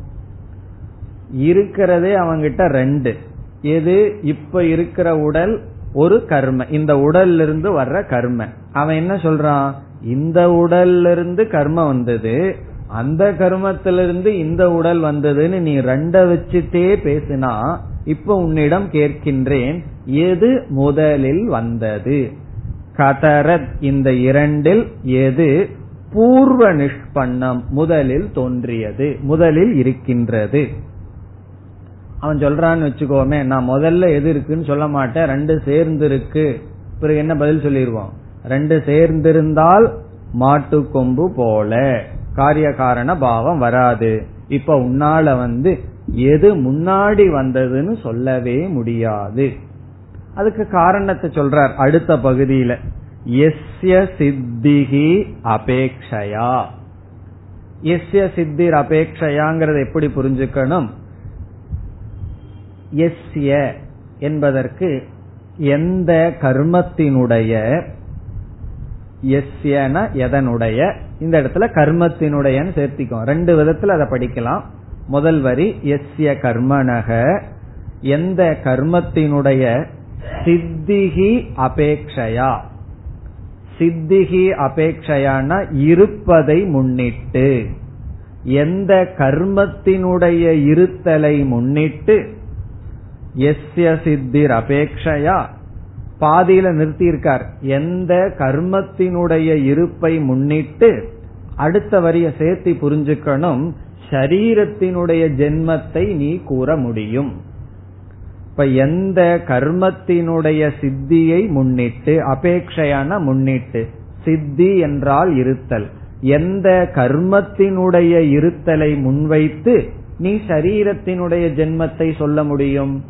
இருக்கிறதே அவங்கிட்ட ரெண்டு. எது? இப்ப இருக்கிற உடல் ஒரு கர்ம. இந்த உடல்ல இருந்து வர்ற கர்ம. அவன் என்ன சொல்றான்? இந்த உடல்ல இருந்து கர்ம வந்தது அந்த கர்மத்திலிருந்து இந்த உடல் வந்ததுன்னு நீ ரெண்ட வச்சுட்டே பேசினா இப்ப உன்னிடம் கேட்கின்றேன் எது முதலில் வந்தது? கதரத் இந்த இரண்டில் எது பூர்வ நிஷ்பண்ணம் முதலில் தோன்றியது முதலில் இருக்கின்றது? அவன் சொல்றான்னு வச்சுக்கோமே நான் முதல்ல எது இருக்குன்னு சொல்ல மாட்டேன் ரெண்டு சேர்ந்து இருக்கு. பிறகு என்ன பதில் சொல்லிடுவான்? ரெண்டு சேர்ந்திருந்தால் மாட்டு கொம்பு போல. காரிய காரண பாவம் வராது. இப்ப உன்னால வந்து எது முன்னாடி வந்ததுன்னு சொல்லவே முடியாது. அதுக்கு காரணத்தை சொல்றார் அடுத்த பகுதியில. எஸ்ய சித்திகி அபேக்ஷயா. எஸ்ய சித்திர் அபேக்ஷயாங்கிறத எப்படி புரிஞ்சுக்கணும்? எஸ்ய என்பதற்கு எந்த கர்மத்தினுடைய எஸ்யன எதனுடைய? இந்த இடத்துல கர்மத்தினுடையன்னு சேர்த்திக்கும். ரெண்டு விதத்துல அதை படிக்கலாம். முதல் வரி எஸ்ய கர்மனக. எந்த கர்மத்தினுடைய? சித்திகி அபேக்ஷயா. சித்திகி அபேக்ஷையான இருப்பதை முன்னிட்டு. எந்த கர்மத்தினுடைய இருத்தலை முன்னிட்டு? எஸ்ய சித்திர் அபேக்ஷையா. பாதியில நிறுத்தியிருக்கார். எந்த கர்மத்தினுடைய இருப்பை முன்னிட்டு அடுத்த வரிய சேர்த்தி புரிஞ்சுக்கணும் சரீரத்தினுடைய ஜென்மத்தை நீ கூற முடியும். இப்ப எந்த கர்மத்தினுடைய சித்தியை முன்னிட்டு அபேட்சையான முன்னிட்டு சித்தி என்றால் இருத்தல். எந்த கர்மத்தினுடைய இருத்தலை முன்வைத்து நீ சரீரத்தினுடைய ஜென்மத்தை சொல்ல முடியும்?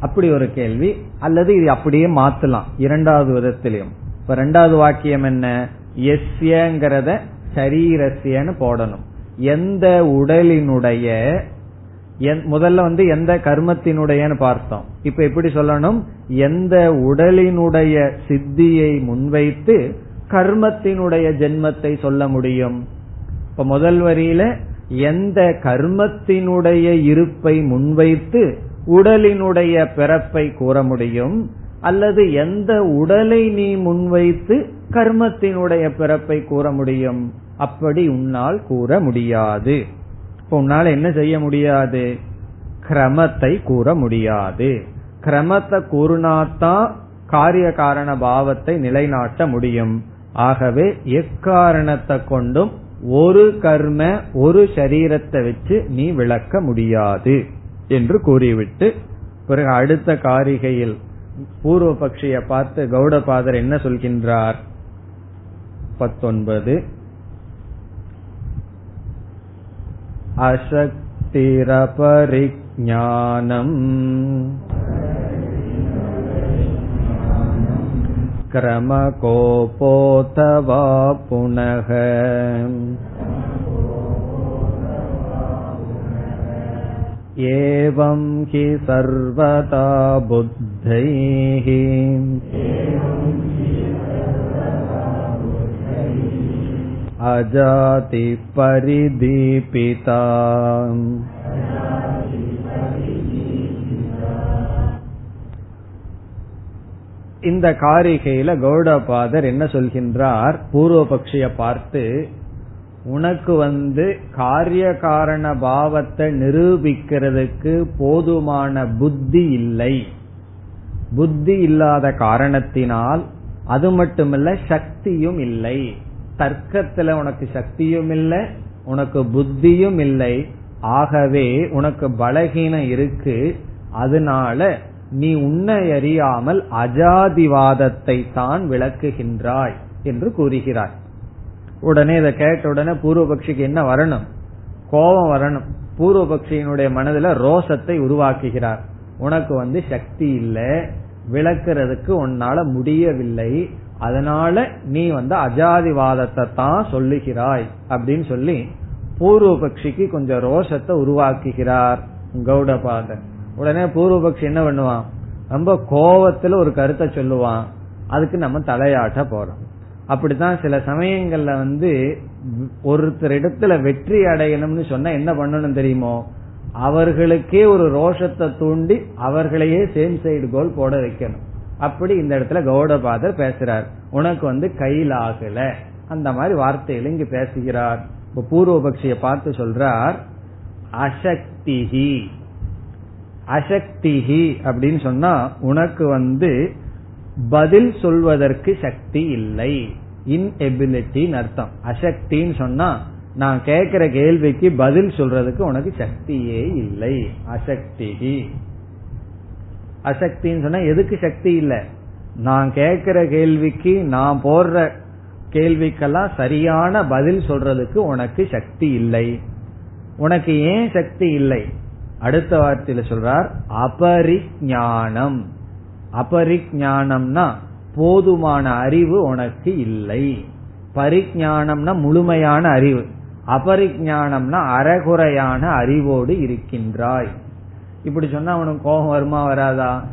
அப்படி ஒரு கேள்வி அல்லது இது அப்படியே மாத்தலாம் இரண்டாவது விதத்திலையும். இப்ப ரெண்டாவது வாக்கியம் என்ன? எஸ்யங்கிறத சரீரஸ்யன்னு போடணும். எந்த உடலினுடைய முதல்ல வந்து எந்த கர்மத்தினுடையன்னு பார்த்தோம். இப்ப எப்படி சொல்லணும்? எந்த உடலினுடைய சித்தியை முன்வைத்து கர்மத்தினுடைய ஜென்மத்தை சொல்ல முடியும். இப்ப முதல் வரியில எந்த கர்மத்தினுடைய இருப்பை முன்வைத்து உடலினுடைய பிறப்பை கூற முடியும் அல்லது எந்த உடலை நீ முன்வைத்து கர்மத்தினுடைய பிறப்பை கூற முடியும் அப்படி உன்னால் கூற முடியாது. இப்ப உன்னால் என்ன செய்ய முடியாது? கிரமத்தை கூற முடியாது. கிரமத்தை கூறினாத்தான் காரிய காரண பாவத்தை நிலைநாட்ட முடியும். ஆகவே எக்காரணத்தை கொண்டும் ஒரு கர்ம ஒரு சரீரத்தை வச்சு நீ விளக்க முடியாது. என்று கூறிவிட்டு பிறகு அடுத்த காரிகையில் பூர்வ பக்ஷிய பார்த்து கௌடபாதர் என்ன சொல்கின்றார் பத்தொன்பது अशक्तिरपरिज्ञानम् क्रमकोपोऽथ वा पुनः एवं हि सर्वदा बुद्धैः अजाति परिदीपिता இந்த காரிகையில கௌடபாதர் என்ன சொல்கின்றார் பூர்வபக்ஷிய பார்த்து உனக்கு வந்து காரிய காரண பாவத்தை நிரூபிக்கிறதுக்கு போதுமான புத்தி இல்லை. புத்தி இல்லாத காரணத்தினால் அது மட்டுமல்ல சக்தியும் இல்லை. தர்க்கத்துல உனக்கு சக்தியும் இல்லை உனக்கு புத்தியும் இல்லை. ஆகவே உனக்கு பலகீனம் இருக்கு. அதனால நீ உன்னை அறியாமல் அஜாதிவாதத்தை தான் விளக்குகின்றாய் என்று கூறுகிறாய். உடனே இதை கேட்ட உடனே பூர்வபக்ஷிக்கு என்ன வரணும்? கோபம் வரணும். பூர்வபக்ஷியினுடைய மனதில் ரோசத்தை உருவாக்குகிறார். உனக்கு வந்து சக்தி இல்லை. விளக்குறதுக்கு உன்னால முடியவில்லை. அதனால நீ வந்து அஜாதிவாதத்தை தான் சொல்லுகிறாய் அப்படின்னு சொல்லி பூர்வபக்ஷிக்கு கொஞ்சம் ரோஷத்தை உருவாக்குகிறார் கௌடபாதன் உடனே பூர்வபக்ஷி என்ன பண்ணுவான்? ரொம்ப கோவத்துல ஒரு கருத்தை சொல்லுவான். அதுக்கு நம்ம தலையாட்ட போறோம். அப்படித்தான் சில சமயங்கள்ல வந்து ஒருத்தர் இடத்துல வெற்றி அடையணும்னு சொன்னா என்ன பண்ணணும் தெரியுமோ? அவர்களுக்கே ஒரு ரோஷத்தை தூண்டி அவர்களையே சேம் சைடு கோல் போட வைக்கணும். அப்படி இந்த இடத்துல கௌடபாதர் பேசுறார். உனக்கு வந்து கையில் அந்த மாதிரி வார்த்தையில இங்கு பேசுகிறார். இப்ப பூர்வபக்ஷிய பார்த்து சொல்றார் அசக்திஹி. அசக்திஹி அப்படின்னு சொன்னா உனக்கு வந்து பதில் சொல்வதற்கு சக்தி இல்லை. இன்எபிலிட்டின்னு அர்த்தம். அசக்தின்னு சொன்னா நான் கேட்கிற கேள்விக்கு பதில் சொல்றதுக்கு உனக்கு சக்தியே இல்லை. அசக்தி அசக்தின்னு சொன்னா எதுக்கு சக்தி இல்லை? நான் கேட்கிற கேள்விக்கு நான் போடுற கேள்விக்கெல்லாம் சரியான பதில் சொல்றதுக்கு உனக்கு சக்தி இல்லை. உனக்கு ஏன் சக்தி இல்லை? அடுத்த வார்த்தையில சொல்றார் அபரிஞானம் அபரிஜானம்னா போதுமான அறிவு உனக்கு இல்லை. பரிஜானம்னா முழுமையான அறிவு. அபரிஜானம்னா அறகுறையான அறிவோடு இருக்கின்றாய். இப்படி சொன்னா உனக்கு கோபம் வருமா வராதா?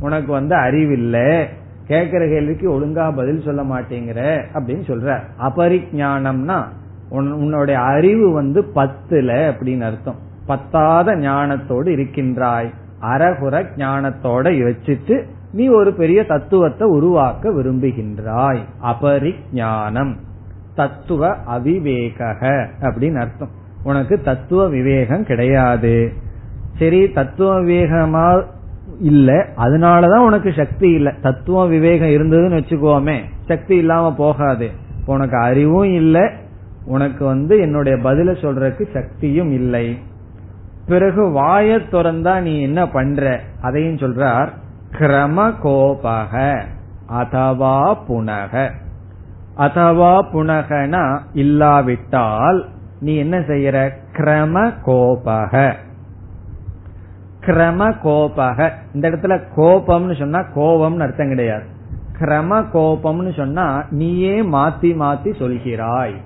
உனக்கு வந்து அறிவில்லை. கேட்கிற கேள்விக்கு ஒழுங்கா பதில் சொல்ல மாட்டேங்கிற அப்படின்னு சொல்ற. அபரிஜானம்னா உன்னுடைய அறிவு வந்து பத்துல அப்படின்னு அர்த்தம். பத்தாத ஞானத்தோடு இருக்கின்றாய். அறகுற ஞானத்தோட வச்சுட்டு நீ ஒரு பெரிய தத்துவத்தை உருவாக்க விரும்புகின்றாய். அபரிஞானம் தத்துவ அவிவேக அப்படின்னு அர்த்தம். உனக்கு தத்துவ விவேகம் கிடையாது. சரி தத்துவ விவேகமா இல்ல. அதனாலதான் உனக்கு சக்தி இல்ல. தத்துவ விவேகம் இருந்ததுன்னு வச்சுக்கோமே. சக்தி இல்லாம போகாது. உனக்கு அறிவும் இல்லை. உனக்கு வந்து என்னுடைய பதில சொல்றதுக்கு சக்தியும் இல்லை. பிறகு வாய திறந்தா நீ என்ன பண்ற? அதையும் சொல்றார். கிரம கோபக அதவா புனக. அதவா புனகனா இல்லாவிட்டால் நீ என்ன செய்யற? கிரம கோபக கிரம கோபக இந்த இடத்துல கோபம்னு சொன்னா கோபம்னு அர்த்தம் கிடையாது. கிரம கோபம்னு சொன்னா நீயே மாத்தி மாத்தி சொல்கிறாய்.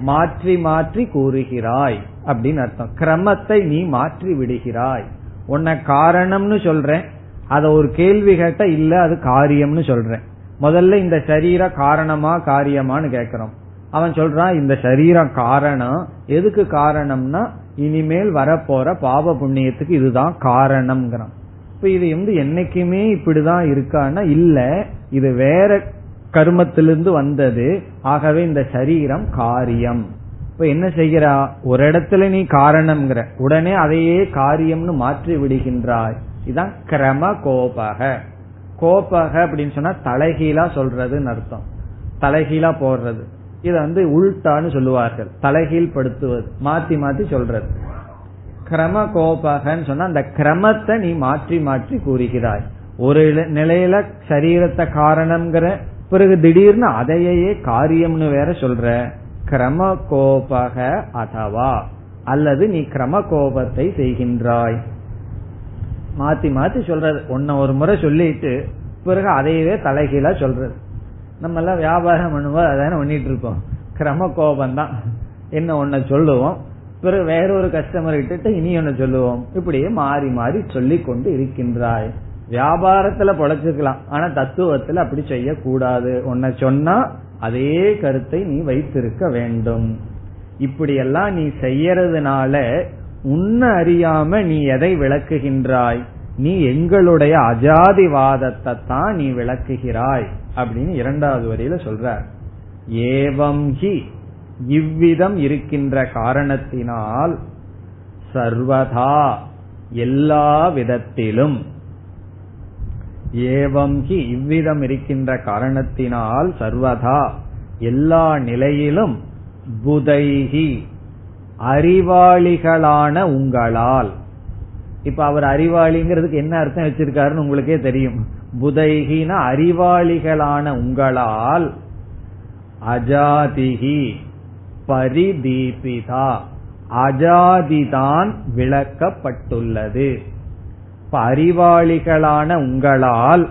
மாற்றி மாற்றி கூறுகிறாய் அப்படின்னு அர்த்தம். கிரமத்தை நீ மாற்றி விடுகிறாய். உன்னை காரணம்னு சொல்றேன் அத ஒரு கேள்வி கேட்ட இல்ல அது காரியம்னு சொல்றேன். முதல்ல இந்த சரீர காரணமா காரியமான்னு கேக்குறோம். அவன் சொல்றான் இந்த சரீரம் காரணம் எதுக்கு காரணம்னா இனிமேல் வரப்போற பாவ புண்ணியத்துக்கு இதுதான் காரணம்ங்கிறான். இப்ப இது வந்து என்னைக்குமே இப்படிதான் இருக்கான்னா இல்ல இது வேற கர்மத்திலிருந்து வந்தது. ஆகவே இந்த சரீரம் காரியம். இப்ப என்ன செய்கிறா? ஒரு இடத்துல நீ காரணம்ங்கிற உடனே அதையே காரியம்னு மாற்றி விடுகின்றாய். இதான் கிரம கோபக. கோபக அப்படின்னு சொன்னா தலைகீழா சொல்றதுன்னு அர்த்தம். தலைகீழா போடுறது. இத வந்து உள்டான்னு சொல்லுவார்கள். தலைகீழ் படுத்துவது மாத்தி மாத்தி சொல்றது. கிரம கோபகன்னு சொன்னா அந்த கிரமத்தை நீ மாற்றி மாற்றி கூறுகிறாய். ஒரு நிலையில சரீரத்தை காரணம்ங்கிற பிறகு திடீர்னு அதையே காரியம்னு வேற சொல்ற. கிரம கோபக அதவா. அல்லது நீ கிரம கோபத்தை செய்கின்றாய். மாத்தி மாத்தி சொல்றது ஒன்ன ஒரு முறை சொல்லிட்டு பிறகு அதையவே தலைகீழா சொல்றது நம்ம எல்லாம் வியாபாரம் பண்ணுவோம் அதான பண்ணிட்டு இருப்போம். கிரம கோபம் தான் என்ன ஒன்ன சொல்லுவோம் பிறகு வேறொரு கஸ்டமர் கிட்ட இனி ஒன்னு சொல்லுவோம். இப்படியே மாறி மாறி சொல்லி கொண்டு இருக்கின்றாய். வியாபாரத்துல பொழைச்சுக்கலாம். ஆனா தத்துவத்துல அப்படி செய்யக்கூடாது. உன்னை சொன்னா அதே கருத்தை நீ வைத்திருக்க வேண்டும். இப்படியெல்லாம் நீ செய்யறதுனால உன்னை அறியாம நீ எதை விளக்குகின்றாய்? நீ எங்களுடைய அஜாதிவாதத்தை தான் நீ விளக்குகிறாய் அப்படின்னு இரண்டாவது வரியில சொல்ற ஏவம் ஹி இவ்விதம் இருக்கின்ற காரணத்தினால் சர்வதா எல்லா விதத்திலும். ஏவம் ஹி இவ்விதம் இருக்கின்ற காரணத்தினால் சர்வதா எல்லா நிலையிலும் புதைகி அறிவாளிகளான உங்களால். இப்ப அவர் அறிவாளிங்கிறதுக்கு என்ன அர்த்தம் வச்சிருக்காருன்னு உங்களுக்கே தெரியும். புதைகின அறிவாளிகளான உங்களால் அஜாதிகி பரிதீபிதா. அஜாதிதான் விளக்கப்பட்டுள்ளது. இப்ப அறிவாளிகளான உங்களால்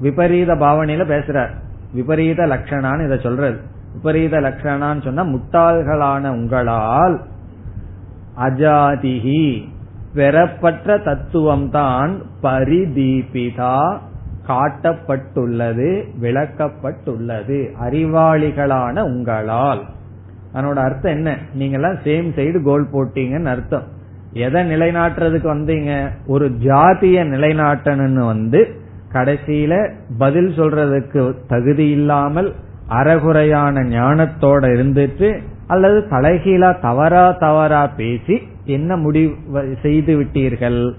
விபரீத பாவனையில பேசுறார். விபரீத லட்சணான்னு இதை சொல்றது விபரீத லட்சணான்னு சொன்னா முட்டாள்களான உங்களால் அஜாதிகி பெறப்பட்ட தத்துவம் தான் பரிதீபிதா காட்டப்பட்டுள்ளது விளக்கப்பட்டுள்ளது அறிவாளிகளான உங்களால். அதனோட அர்த்தம் என்ன? நீங்க எல்லாம் சேம் சைடு கோல் போட்டீங்கன்னு அர்த்தம். எதை நிலைநாட்டுறதுக்கு வந்தீங்க? ஒரு ஜாதிய நிலைநாட்டணும்னு வந்து கடைசியில பதில் சொல்றதுக்கு தகுதி இல்லாமல் அறகுறையான ஞானத்தோட இருந்துட்டு அல்லது தலைகீழா தவறா தவறா பேசி என்ன முடிவு செய்து விட்டீர்கள்?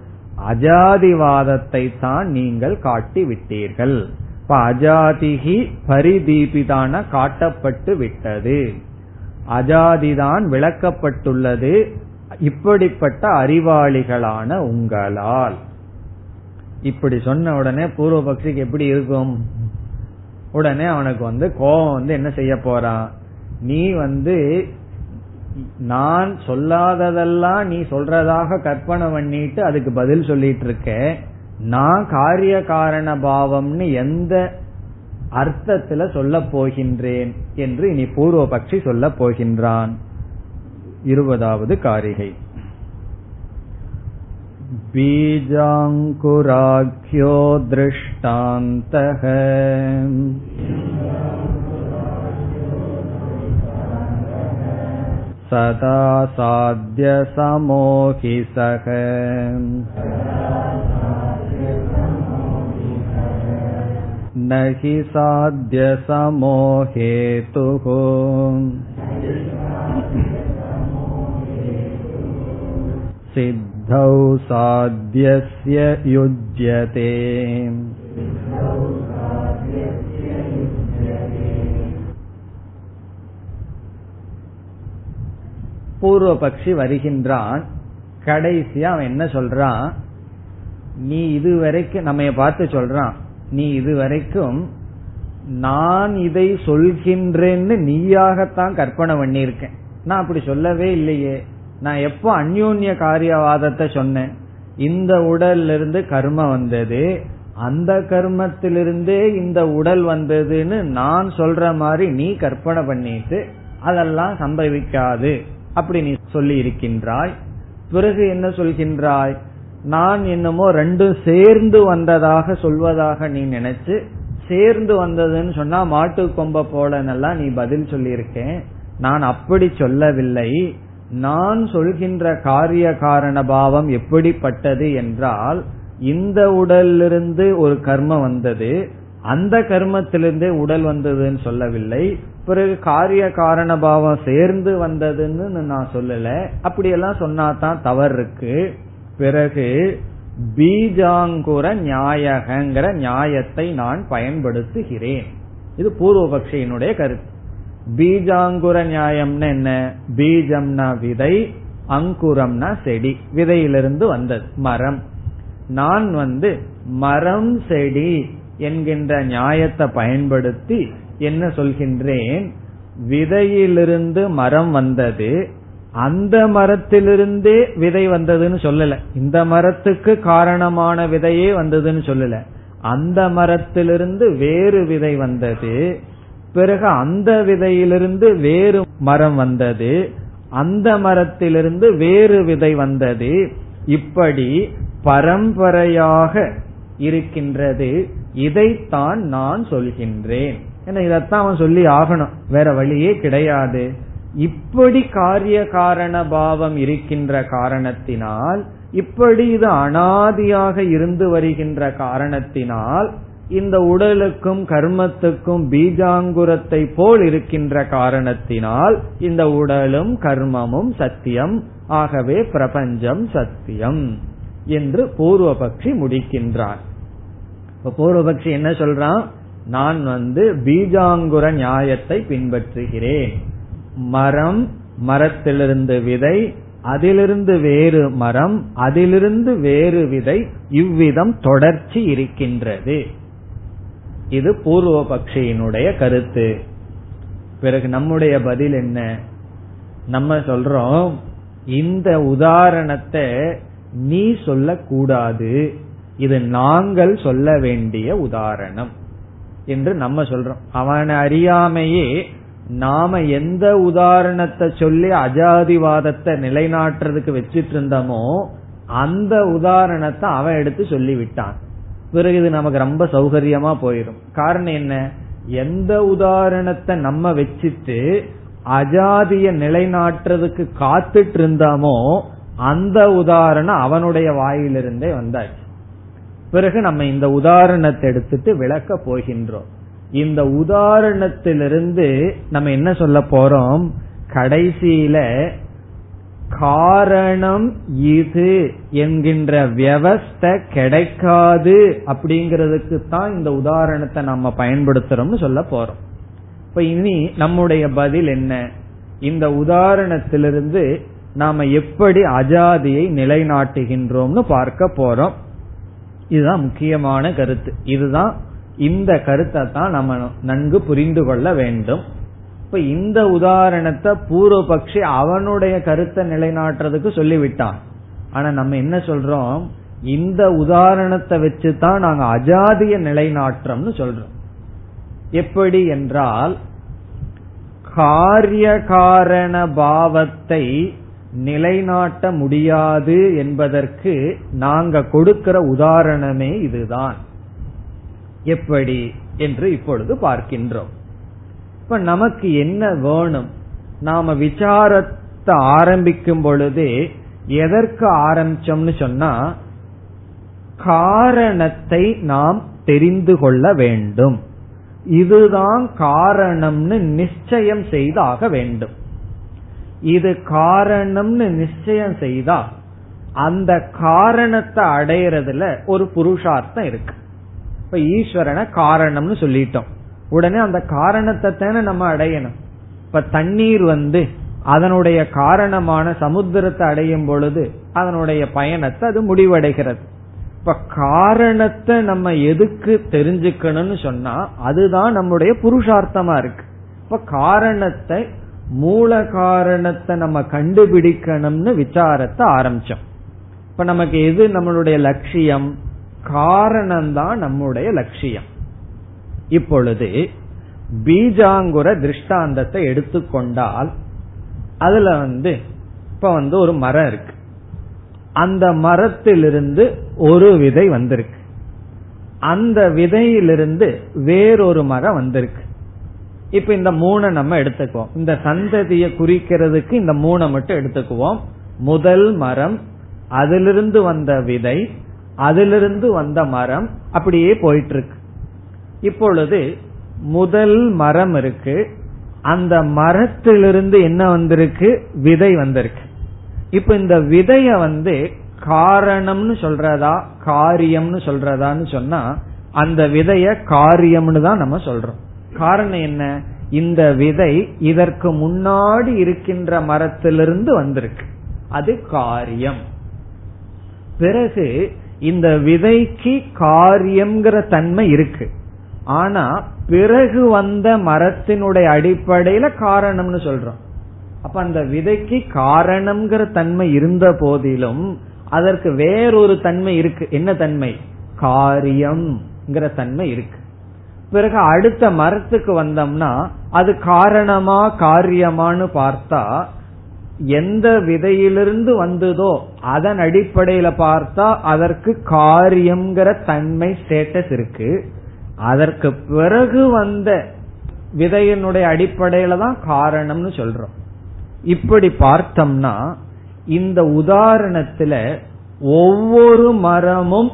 அஜாதிவாதத்தை தான் நீங்கள் காட்டி விட்டீர்கள். இப்ப அஜாதிகி பரிதீபிதான காட்டப்பட்டு விட்டது. அஜாதிதான் விளக்கப்பட்டுள்ளது. இப்படிப்பட்ட அறிவாளிகளான உங்களால். இப்படி சொன்ன உடனே பூர்வபக்ஷிக்கு எப்படி இருக்கும்? உடனே அவனுக்கு வந்து கோபம் வந்து என்ன செய்ய போறான் நீ வந்து நான் சொல்லாததெல்லாம் நீ சொல்றதாக கற்பனை பண்ணிட்டு அதுக்கு பதில் சொல்லிட்டு இருக்க. நான் காரிய காரண பாவம்னு எந்த அர்த்தத்துல சொல்ல போகின்றேன் என்று இனி பூர்வபக்ஷி சொல்ல போகின்றான். இருபதாவது காரிகை. बीजाङ्कुराख्यो दृष्टान्तः सदा साध्यसमोहि सः न हि साध्यसमो हेतुः सिद्धौ साध्यस्य युज्यते பூர்வபக்ஷி வருகின்றான் கடைசியா அவன் என்ன சொல்றான் நீ இதுவரைக்கும் நம்ம பார்த்து சொல்றான் நீ இதுவரைக்கும் நான் இதை சொல்கின்றேன்னு நீயாகத்தான் கற்பனை பண்ணியிருக்கேன் நான் அப்படி சொல்லவே இல்லையே நான் எப்போ அந்யோன்ய காரியவாதத்தை சொன்னேன் இந்த உடல்ல இருந்து கர்மம் வந்தது அந்த கர்மத்திலிருந்தே இந்த உடல் வந்ததுன்னு நான் சொல்ற மாதிரி நீ கற்பனை பண்ணிட்டு அதெல்லாம் சம்பவிக்காது. அப்படி நீ சொல்லி இருக்கின்றாய். பிறகு என்ன சொல்கின்றாய்? நான் என்னமோ ரெண்டும் சேர்ந்து வந்ததாக சொல்வதாக நீ நினைச்சு சேர்ந்து வந்ததுன்னு சொன்னா மாட்டு கொம்ப போலன்னெல்லாம் நீ பதில் சொல்லியிருக்கேன். நான் அப்படி சொல்லவில்லை. நான் சொல்கின்ற காரிய காரண பாவம் எப்படிப்பட்டது என்றால் இந்த உடலிலிருந்து ஒரு கர்மம் வந்தது அந்த கர்மத்திலிருந்தே உடல் வந்ததுன்னு சொல்லவில்லை பிறகு காரிய காரண பாவம் சேர்ந்து வந்ததுன்னு நான் சொல்லல. அப்படியெல்லாம் சொன்னா தான் தவறு இருக்கு. பிறகு பீஜாங்குர நியாயகங்கிற நியாயத்தை நான் பயன்படுத்துகிறேன். இது பூர்வபக்ஷியினுடைய கருத்து. பீஜாங்குர நியாயம்னு என்ன? பீஜம்னா விதை அங்குரம்னா செடி. விதையிலிருந்து வந்தது மரம். நான் வந்து மரம் செடி என்கின்ற நியாயத்தை பயன்படுத்தி என்ன சொல்கின்றேன்? விதையிலிருந்து மரம் வந்தது அந்த மரத்திலிருந்தே விதை வந்ததுன்னு சொல்லல. இந்த மரத்துக்கு காரணமான விதையே வந்ததுன்னு சொல்லல. அந்த மரத்திலிருந்து வேறு விதை வந்தது பிறகு அந்த விதையிலிருந்து வேறு மரம் வந்தது அந்த மரத்திலிருந்து வேறு விதை வந்தது. இப்படி பரம்பரையாக இருக்கின்றது. இதைத்தான் நான் சொல்கின்றேன். ஏன்னா இதைத்தான் அவன் சொல்லி ஆகணும். வேற வழியே கிடையாது. இப்படி காரிய காரண பாவம் இருக்கின்ற காரணத்தினால் இப்படி இது அனாதியாக இருந்து வருகின்ற காரணத்தினால் இந்த உடலுக்கும் கர்மத்துக்கும் பீஜாங்குரத்தை போல் இருக்கின்ற காரணத்தினால் இந்த உடலும் கர்மமும் சத்தியம். ஆகவே பிரபஞ்சம் சத்தியம் என்று பூர்வபக்ஷி முடிக்கின்றார். இப்ப பூர்வபக்ஷி என்ன சொல்றான்? நான் வந்து பீஜாங்குர நியாயத்தை பின்பற்றுகிறேன். மரம் மரத்திலிருந்து விதை அதிலிருந்து வேறு மரம் அதிலிருந்து வேறு விதை இவ்விதம் தொடர்ச்சி இருக்கின்றது. இது பூர்வபக்ஷியினுடைய கருத்து. பிறகு நம்முடைய பதில் என்ன? நம்ம சொல்றோம் இந்த உதாரணத்தை நீ சொல்லக்கூடாது. இது நாங்கள் சொல்ல வேண்டிய உதாரணம் என்று நம்ம சொல்றோம். அவனை அறியாமையே நாம எந்த உதாரணத்தை சொல்லி அஜாதிவாதத்தை நிலைநாட்டுறதுக்கு வச்சிட்டு இருந்தோமோ அந்த உதாரணத்தை அவன் எடுத்து சொல்லிவிட்டான். பிறகு இது நமக்கு ரொம்ப சௌகரியமா போயிடும். காரணம் என்ன? எந்த உதாரணத்தை நம்ம வச்சுட்டு அஜாதிய நிலைநாட்டுறதுக்கு காத்துட்டு இருந்தாமோ அந்த உதாரணம் அவனுடைய வாயிலிருந்தே வந்தாச்சு. பிறகு நம்ம இந்த உதாரணத்தை எடுத்துட்டு விளக்க போகின்றோம். இந்த உதாரணத்திலிருந்து நம்ம என்ன சொல்ல போறோம்? கடைசியில காரணம் இது என்கின்ற வியவஸ்த கிடைக்காது அப்படிங்கறதுக்கு தான் இந்த உதாரணத்தை நம்ம பயன்படுத்துறோம்னு சொல்ல போறோம். இப்ப இனி நம்முடைய பதில் என்ன? இந்த உதாரணத்திலிருந்து நாம எப்படி அஜாதியை நிலைநாட்டுகின்றோம்னு பார்க்க போறோம். இதுதான் முக்கியமான கருத்து. இதுதான் இந்த கருத்தை தான் நம்ம நன்கு புரிந்து கொள்ள வேண்டும். இப்ப இந்த உதாரணத்தை பூர்வபக்ஷி அவனுடைய கருத்தை நிலைநாட்டுறதுக்கு சொல்லிவிட்டான். ஆனா நம்ம என்ன சொல்றோம்? இந்த உதாரணத்தை வச்சு தான் நாங்க அஜாதிய நிலைநாட்டுறோம்னு சொல்றோம். எப்படி என்றால் காரிய காரண பாவத்தை நிலைநாட்ட முடியாது என்பதற்கு நாங்க கொடுக்கிற உதாரணமே இதுதான். எப்படி என்று இப்பொழுது பார்க்கின்றோம். இப்ப நமக்கு என்ன வேணும்? நாம விசாரத்தை ஆரம்பிக்கும் பொழுதே எதற்கு ஆரம்பிச்சோம்னு சொன்னா காரணத்தை நாம் தெரிந்து கொள்ள வேண்டும். இதுதான் காரணம்னு நிச்சயம் செய்தாக வேண்டும். இது காரணம்னு நிச்சயம் செய்தா அந்த காரணத்தை அடையறதுல ஒரு புருஷார்த்தம் இருக்கு. இப்ப ஈஸ்வரனை காரணம்னு சொல்லிட்டோம். உடனே அந்த காரணத்தை தானே நம்ம அடையணும். இப்ப தண்ணீர் வந்து அதனுடைய காரணமான சமுத்திரத்தை அடையும் பொழுது அதனுடைய பயணத்தை அது முடிவடைகிறது. இப்ப காரணத்தை நம்ம எதுக்கு தெரிஞ்சுக்கணும்னு சொன்னா அதுதான் நம்முடைய புருஷார்த்தமா இருக்கு. இப்ப காரணத்தை மூல காரணத்தை நம்ம கண்டுபிடிக்கணும்னு விசாரத்தை ஆரம்பிச்சோம். இப்ப நமக்கு எது நம்மளுடைய லட்சியம்? காரணம்தான் நம்முடைய லட்சியம். இப்பொழுது பீஜாங்குர திருஷ்டாந்தத்தை எடுத்துக்கொண்டால் அதுல வந்து இப்ப வந்து ஒரு மரம் இருக்கு. அந்த மரத்திலிருந்து ஒரு விதை வந்திருக்கு. அந்த விதையிலிருந்து வேறொரு மரம் வந்திருக்கு. இப்ப இந்த மூணை நம்ம எடுத்துக்குவோம். இந்த சந்ததியை குறிக்கிறதுக்கு இந்த மூணை மட்டும் எடுத்துக்குவோம். முதல் மரம் அதிலிருந்து வந்த விதை அதிலிருந்து வந்த மரம் அப்படியே போயிட்டு இருக்கு. இப்பொழுது முதல் மரம் இருக்கு. அந்த மரத்திலிருந்து என்ன வந்திருக்கு? விதை வந்திருக்கு. இப்ப இந்த விதைய வந்து காரணம்னு சொல்றதா காரியம்னு சொல்றதான்னு சொன்னா அந்த விதைய காரியம்னு தான் நம்ம சொல்றோம். காரணம் என்ன? இந்த விதை இதற்கு முன்னாடி இருக்கின்ற மரத்திலிருந்து வந்திருக்கு. அது காரியம். பிறகு இந்த விதைக்கு காரியம்ங்கிற தன்மை இருக்கு. ஆனா பிறகு வந்த மரத்தினுடைய அடிப்படையில காரணம்னு சொல்றோம். அப்ப அந்த விதைக்கு காரணம்ங்கிற தன்மை இருந்த போதிலும் அதற்கு வேறொரு தன்மை இருக்கு. என்ன தன்மை? காரியம்ங்கிற தன்மை இருக்கு. பிறகு அடுத்த மரத்துக்கு வந்தோம்னா அது காரணமா காரியமான்னு பார்த்தா எந்த விதையிலிருந்து வந்ததோ அதன் அடிப்படையில பார்த்தா அதற்கு காரியம்ங்கிற தன்மை ஸ்டேட்டஸ் இருக்கு. அதற்கு பிறகு வந்த விதையினுடைய அடிப்படையில தான் காரணம்னு சொல்றோம். இப்படி பார்த்தோம்னா இந்த உதாரணத்துல ஒவ்வொரு மரமும்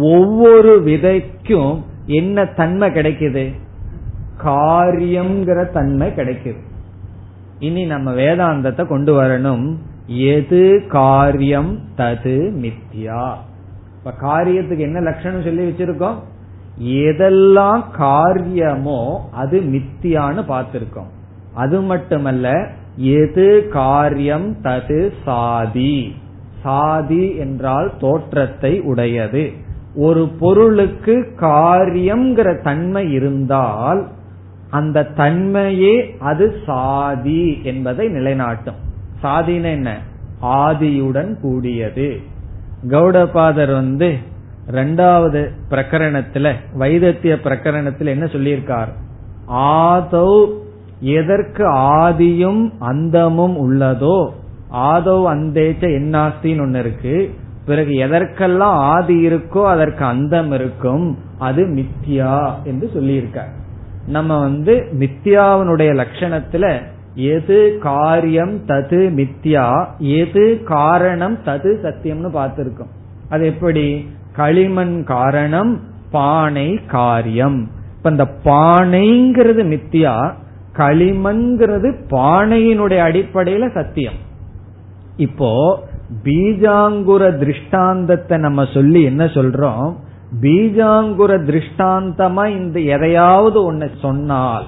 ஒவ்வொரு விதைக்கும் என்ன தன்மை கிடைக்குது? காரியம்ங்கிற தன்மை கிடைக்குது. இனி நம்ம வேதாந்தத்தை கொண்டு வரணும். எது காரியம் தது மித்யா? இப்ப காரியத்துக்கு என்ன லட்சணம் சொல்லி வச்சிருக்கோம்? எதெல்லாம் காரியமோ அது மித்தியான்னு பார்த்திருக்கோம். அது மட்டுமல்ல எது காரியம் தது சாதி. சாதி என்றால் தோற்றத்தை உடையது. ஒரு பொருளுக்கு காரியம்ங்கிற தன்மை இருந்தால் அந்த தன்மையே அது சாதி என்பதை நிலைநாட்டும். சாதின என்ன? ஆதியுடன் கூடியது. கௌடபாதர் வந்து ரெண்டாவது பிரகரணத்துல வைதத்திய பிரகரணத்துல என்ன சொல்லியிருக்கார்? ஆதௌ எதற்கு ஆதியும் அந்தமும் உள்ளதோ ஆதோ அந்தேச்ச என்னாஸ்தின்னு ஒன்னு இருக்கு. பிறகு எதற்கெல்லாம் ஆதி இருக்கோ அதற்கு அந்தம் இருக்கும். அது மித்யா என்று சொல்லியிருக்கார். நம்ம வந்து மித்யாவினுடைய லட்சணத்துல எது காரியம் தது மித்யா எது காரணம் தது சத்தியம்னு பார்த்திருக்கோம். அது எப்படி? களிமண் காரணம் பானை காரியம். இப்ப இந்த பானைங்கிறது மித்தியா களிமண்ங்கிறது பானையினுடைய அடிப்படையில சத்தியம். இப்போ பீஜாங்குர திருஷ்டாந்தத்தை நம்ம சொல்லி என்ன சொல்றோம்? பீஜாங்குர திருஷ்டாந்தமா இந்த எதையாவது ஒன்னு சொன்னால்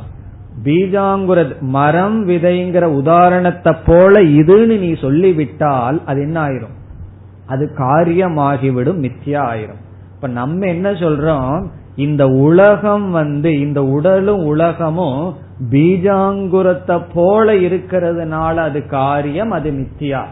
பீஜாங்குர மரம் விதைங்கிற உதாரணத்தை போல இதுன்னு நீ சொல்லிவிட்டால் அது என்ன ஆயிரும்? அது காரியமாகிவிடும் மித்தியா ஆயிரும். இப்ப நம்ம என்ன சொல்றோம்? இந்த உலகம் வந்து இந்த உடலும் உலகமும் பீஜாங்குரத்தை போல இருக்கிறதுனால அது காரியம் அது மித்தியா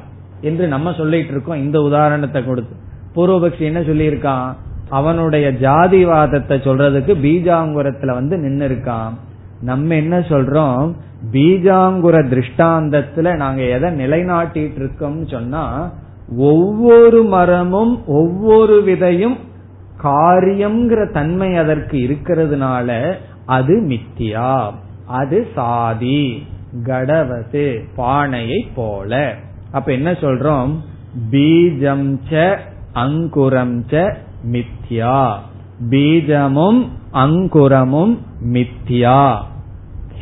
என்று நம்ம சொல்லிட்டு இருக்கோம். இந்த உதாரணத்தை கொடுத்து. பூர்வபக்ஷி என்ன சொல்லியிருக்கான்? அவனுடைய ஜாதிவாதத்தை சொல்றதுக்கு பீஜாங்குரத்துல வந்து நின்னு இருக்கான் நம்ம என்ன சொல்றோம்? பீஜாங்குர திருஷ்டாந்தத்துல நாங்க எதை நிலைநாட்டிட்டு இருக்கோம்னு சொன்னா ஒவ்வொரு மரமும் ஒவ்வொரு விதையும் காரியம்ங்கிற தன்மை அதற்கு இருக்கிறதுனால அது மித்தியா. அது சாதி. கடவது பானையை போல. அப்ப என்ன சொல்றோம்? பீஜம் ச அங்குரம் ச மித்யா பீஜமும் அங்குரமும் மித்யா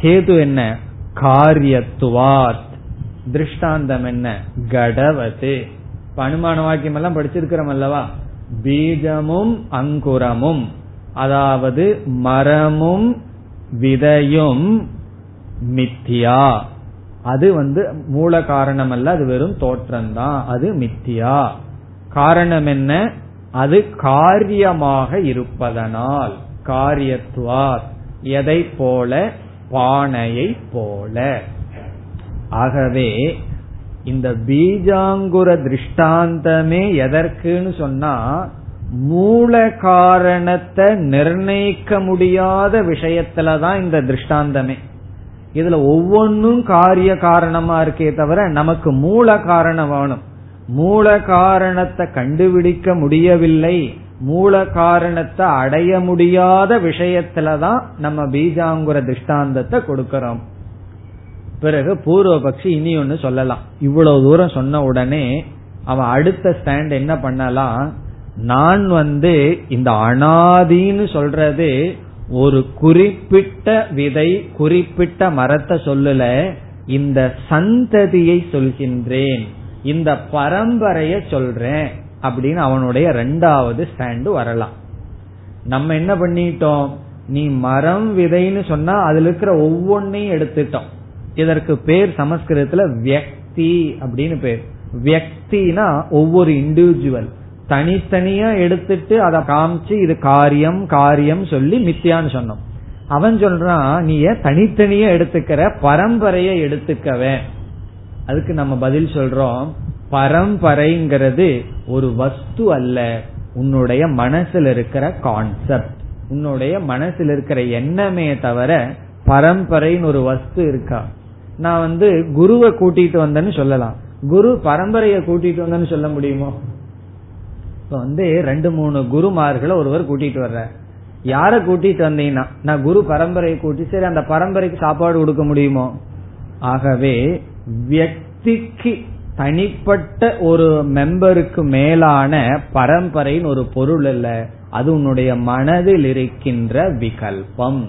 ஹேது என்ன? காரியத்துவாத். திருஷ்டாந்தம் என்ன? கடவது அனுமான வாக்கியம் எல்லாம் படிச்சிருக்கிறோம் அல்லவா? பீஜமும் அங்குரமும். அதாவது மரமும் விதையும் மித்தியா. அது வந்து மூல காரணம் அல்ல அது வெறும் தோற்றம்தான். அது மித்தியா. காரணம் என்ன? அது காரியமாக இருப்பதனால் காரியத்துவார். எதை போல? பானையை போல. ஆகவே இந்த பீஜாங்குர திருஷ்டாந்தமே எதற்குன்னு சொன்னா மூல காரணத்தை நிர்ணயிக்க முடியாத விஷயத்துலதான் இந்த திருஷ்டாந்தமே. இதுல ஒவ்வொன்னும் காரிய காரணமா இருக்கே தவிர நமக்கு மூல காரணம் வேணும். மூல காரணத்தை கண்டுபிடிக்க முடியவில்லை. மூல காரணத்தை அடைய முடியாத விஷயத்துலதான் நம்ம பீஜாங்குர திருஷ்டாந்தத்தை கொடுக்கிறோம். பிறகு பூர்வபக்ஷி இனி ஒன்னு சொல்லலாம். இவ்வளவு தூரம் சொன்ன உடனே அவன் அடுத்த ஸ்டாண்ட் என்ன பண்ணலாம் நான் வந்து இந்த அனாதின்னு சொல்றது ஒரு குறிப்பிட்ட விதை குறிப்பிட்ட மரத்தை சொல்லல இந்த சந்ததியை சொல்கின்றேன் இந்த பரம்பரைய சொல்றேன் அப்படின்னு அவனுடைய ரெண்டாவது ஸ்டாண்டு வரலாம். நம்ம என்ன பண்ணிட்டோம்? நீ மரம் விதைன்னு சொன்னா அதுல இருக்கிற ஒவ்வொன்னையும் எடுத்துட்டோம். இதற்கு பேர் சமஸ்கிருதத்துல வியக்தி அப்படின்னு பேர். வியக்தினா ஒவ்வொரு இண்டிவிஜுவல் தனித்தனியா எடுத்துட்டு அதை காமிச்சு இது காரியம் காரியம் சொல்லி மித்தியான்னு சொன்னோம். அவன் சொல்றான் நீ ஏன் தனித்தனியா எடுத்துக்கிற? பரம்பரைய எடுத்துக்கவே. அதுக்கு நம்ம பதில் சொல்றோம். பரம்பரைங்கிறது ஒரு வஸ்து அல்ல. உன்னுடைய மனசில் இருக்கிற கான்செப்ட் உன்னுடைய மனசில் இருக்கிற எண்ணமே தவிர பரம்பரைன்னு ஒரு வஸ்து இருக்கா? நான் வந்து குருவை கூட்டிட்டு வந்தேன்னு சொல்லலாம். குரு பரம்பரைய கூட்டிட்டு வந்தேன்னு சொல்ல முடியுமோ? இப்ப வந்து ரெண்டு மூணு குருமார்களை ஒருவர் கூட்டிட்டு வர்ற யார கூட்டிட்டு வந்தீங்கன்னா? நான் குரு பரம்பரையை கூட்டி சரி அந்த பரம்பரைக்கு சாப்பாடு கொடுக்க முடியுமோ? ஆகவே வியக்திக்கு தனிப்பட்ட ஒரு மெம்பருக்கு மேலான பரம்பரைன்னு ஒரு பொருள் அல்ல அது உன்னுடைய மனதில் இருக்கின்ற விகல்பம்.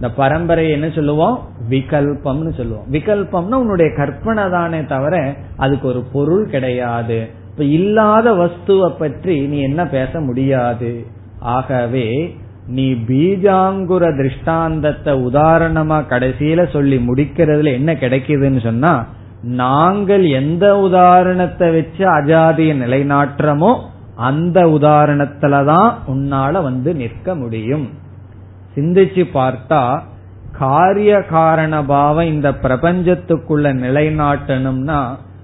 இந்த பரம்பரை என்ன சொல்லுவோம்? விகல்பம்னு சொல்லுவோம். விகல்பம்னா உன்னுடைய கற்பனை தானே தவிர அதுக்கு ஒரு பொருள் கிடையாது. இப்ப இல்லாத வஸ்துவை பற்றி நீ என்ன பேச முடியாது? ஆகவே நீ பீஜாங்குர திருஷ்டாந்தத்தை உதாரணமா கடைசியில சொல்லி முடிக்கிறதுல என்ன கிடைக்குதுன்னு சொன்னா நாங்கள் எந்த உதாரணத்தை வச்சு அஜாதிய நிலைநாட்டுறமோ அந்த உதாரணத்துலதான் உன்னால வந்து நிற்க முடியும். சிந்திச்சு பார்த்தா காரிய காரண பாவம் இந்த பிரபஞ்சத்துக்குள்ள நிலைநாட்டணும்னா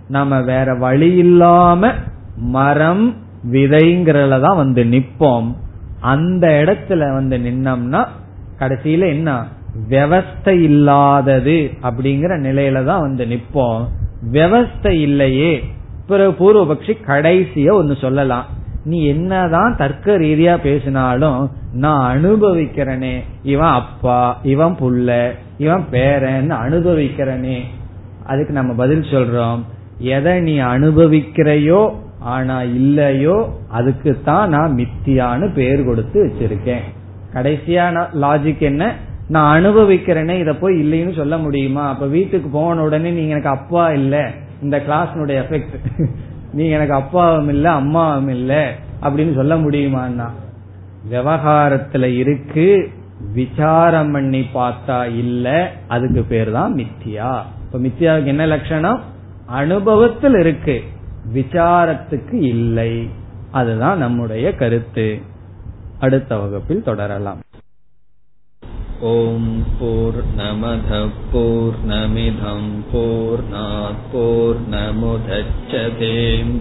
நம்ம வேற வழி இல்லாம மரம் விதைங்கிறதுல தான் வந்து நிப்போம். அந்த இடத்துல வந்து நின்னோம்னா கடைசியில என்ன? விவஸ்தை இல்லாதது அப்படிங்கிற நிலையில தான் வந்து நிப்போம். விவஸ்தை இல்லையே பிறகு பூர்வபக்ஷி கடைசிய ஒன்னு சொல்லலாம். நீ என்னதான் தர்க்க ரீதியா பேசினாலும் நான் அனுபவிக்கிறனே இவன் அப்பா இவன் புள்ள இவன் பேரன் அனுபவிக்கிறனே. அதுக்கு நம்ம பதில் சொல்றோம். எதை நீ அனுபவிக்கிறையோ ஆனா இல்லையோ அதுக்கு தான் நான் மித்தியான்னு பேர் கொடுத்து வச்சிருக்கேன். கடைசியான லாஜிக் என்ன? நான் அனுபவிக்கிறேனே இத போய் இல்லைன்னு சொல்ல முடியுமா? அப்ப வீட்டுக்கு போன உடனே நீங்க எனக்கு அப்பா இல்ல இந்த கிளாஸ்னுடைய எஃபெக்ட் நீங்க எனக்கு அப்பாவும் இல்ல அம்மாவும் இல்ல அப்படின்னு சொல்ல முடியுமான்னா? விவகாரத்துல இருக்கு விசாரம் பண்ணி பார்த்தா இல்ல அதுக்கு பேர் தான் மித்தியா. இப்ப மித்தியாவுக்கு என்ன லட்சணம்? அனுபவத்தில் இருக்கு விசாரத்துக்கு இல்லை. அதுதான் நம்முடைய கருத்து. அடுத்த வகுப்பில் தொடரலாம். ஓம் போர் நமத போர் நமிதம் போர் போர் நமுதச்சதேம்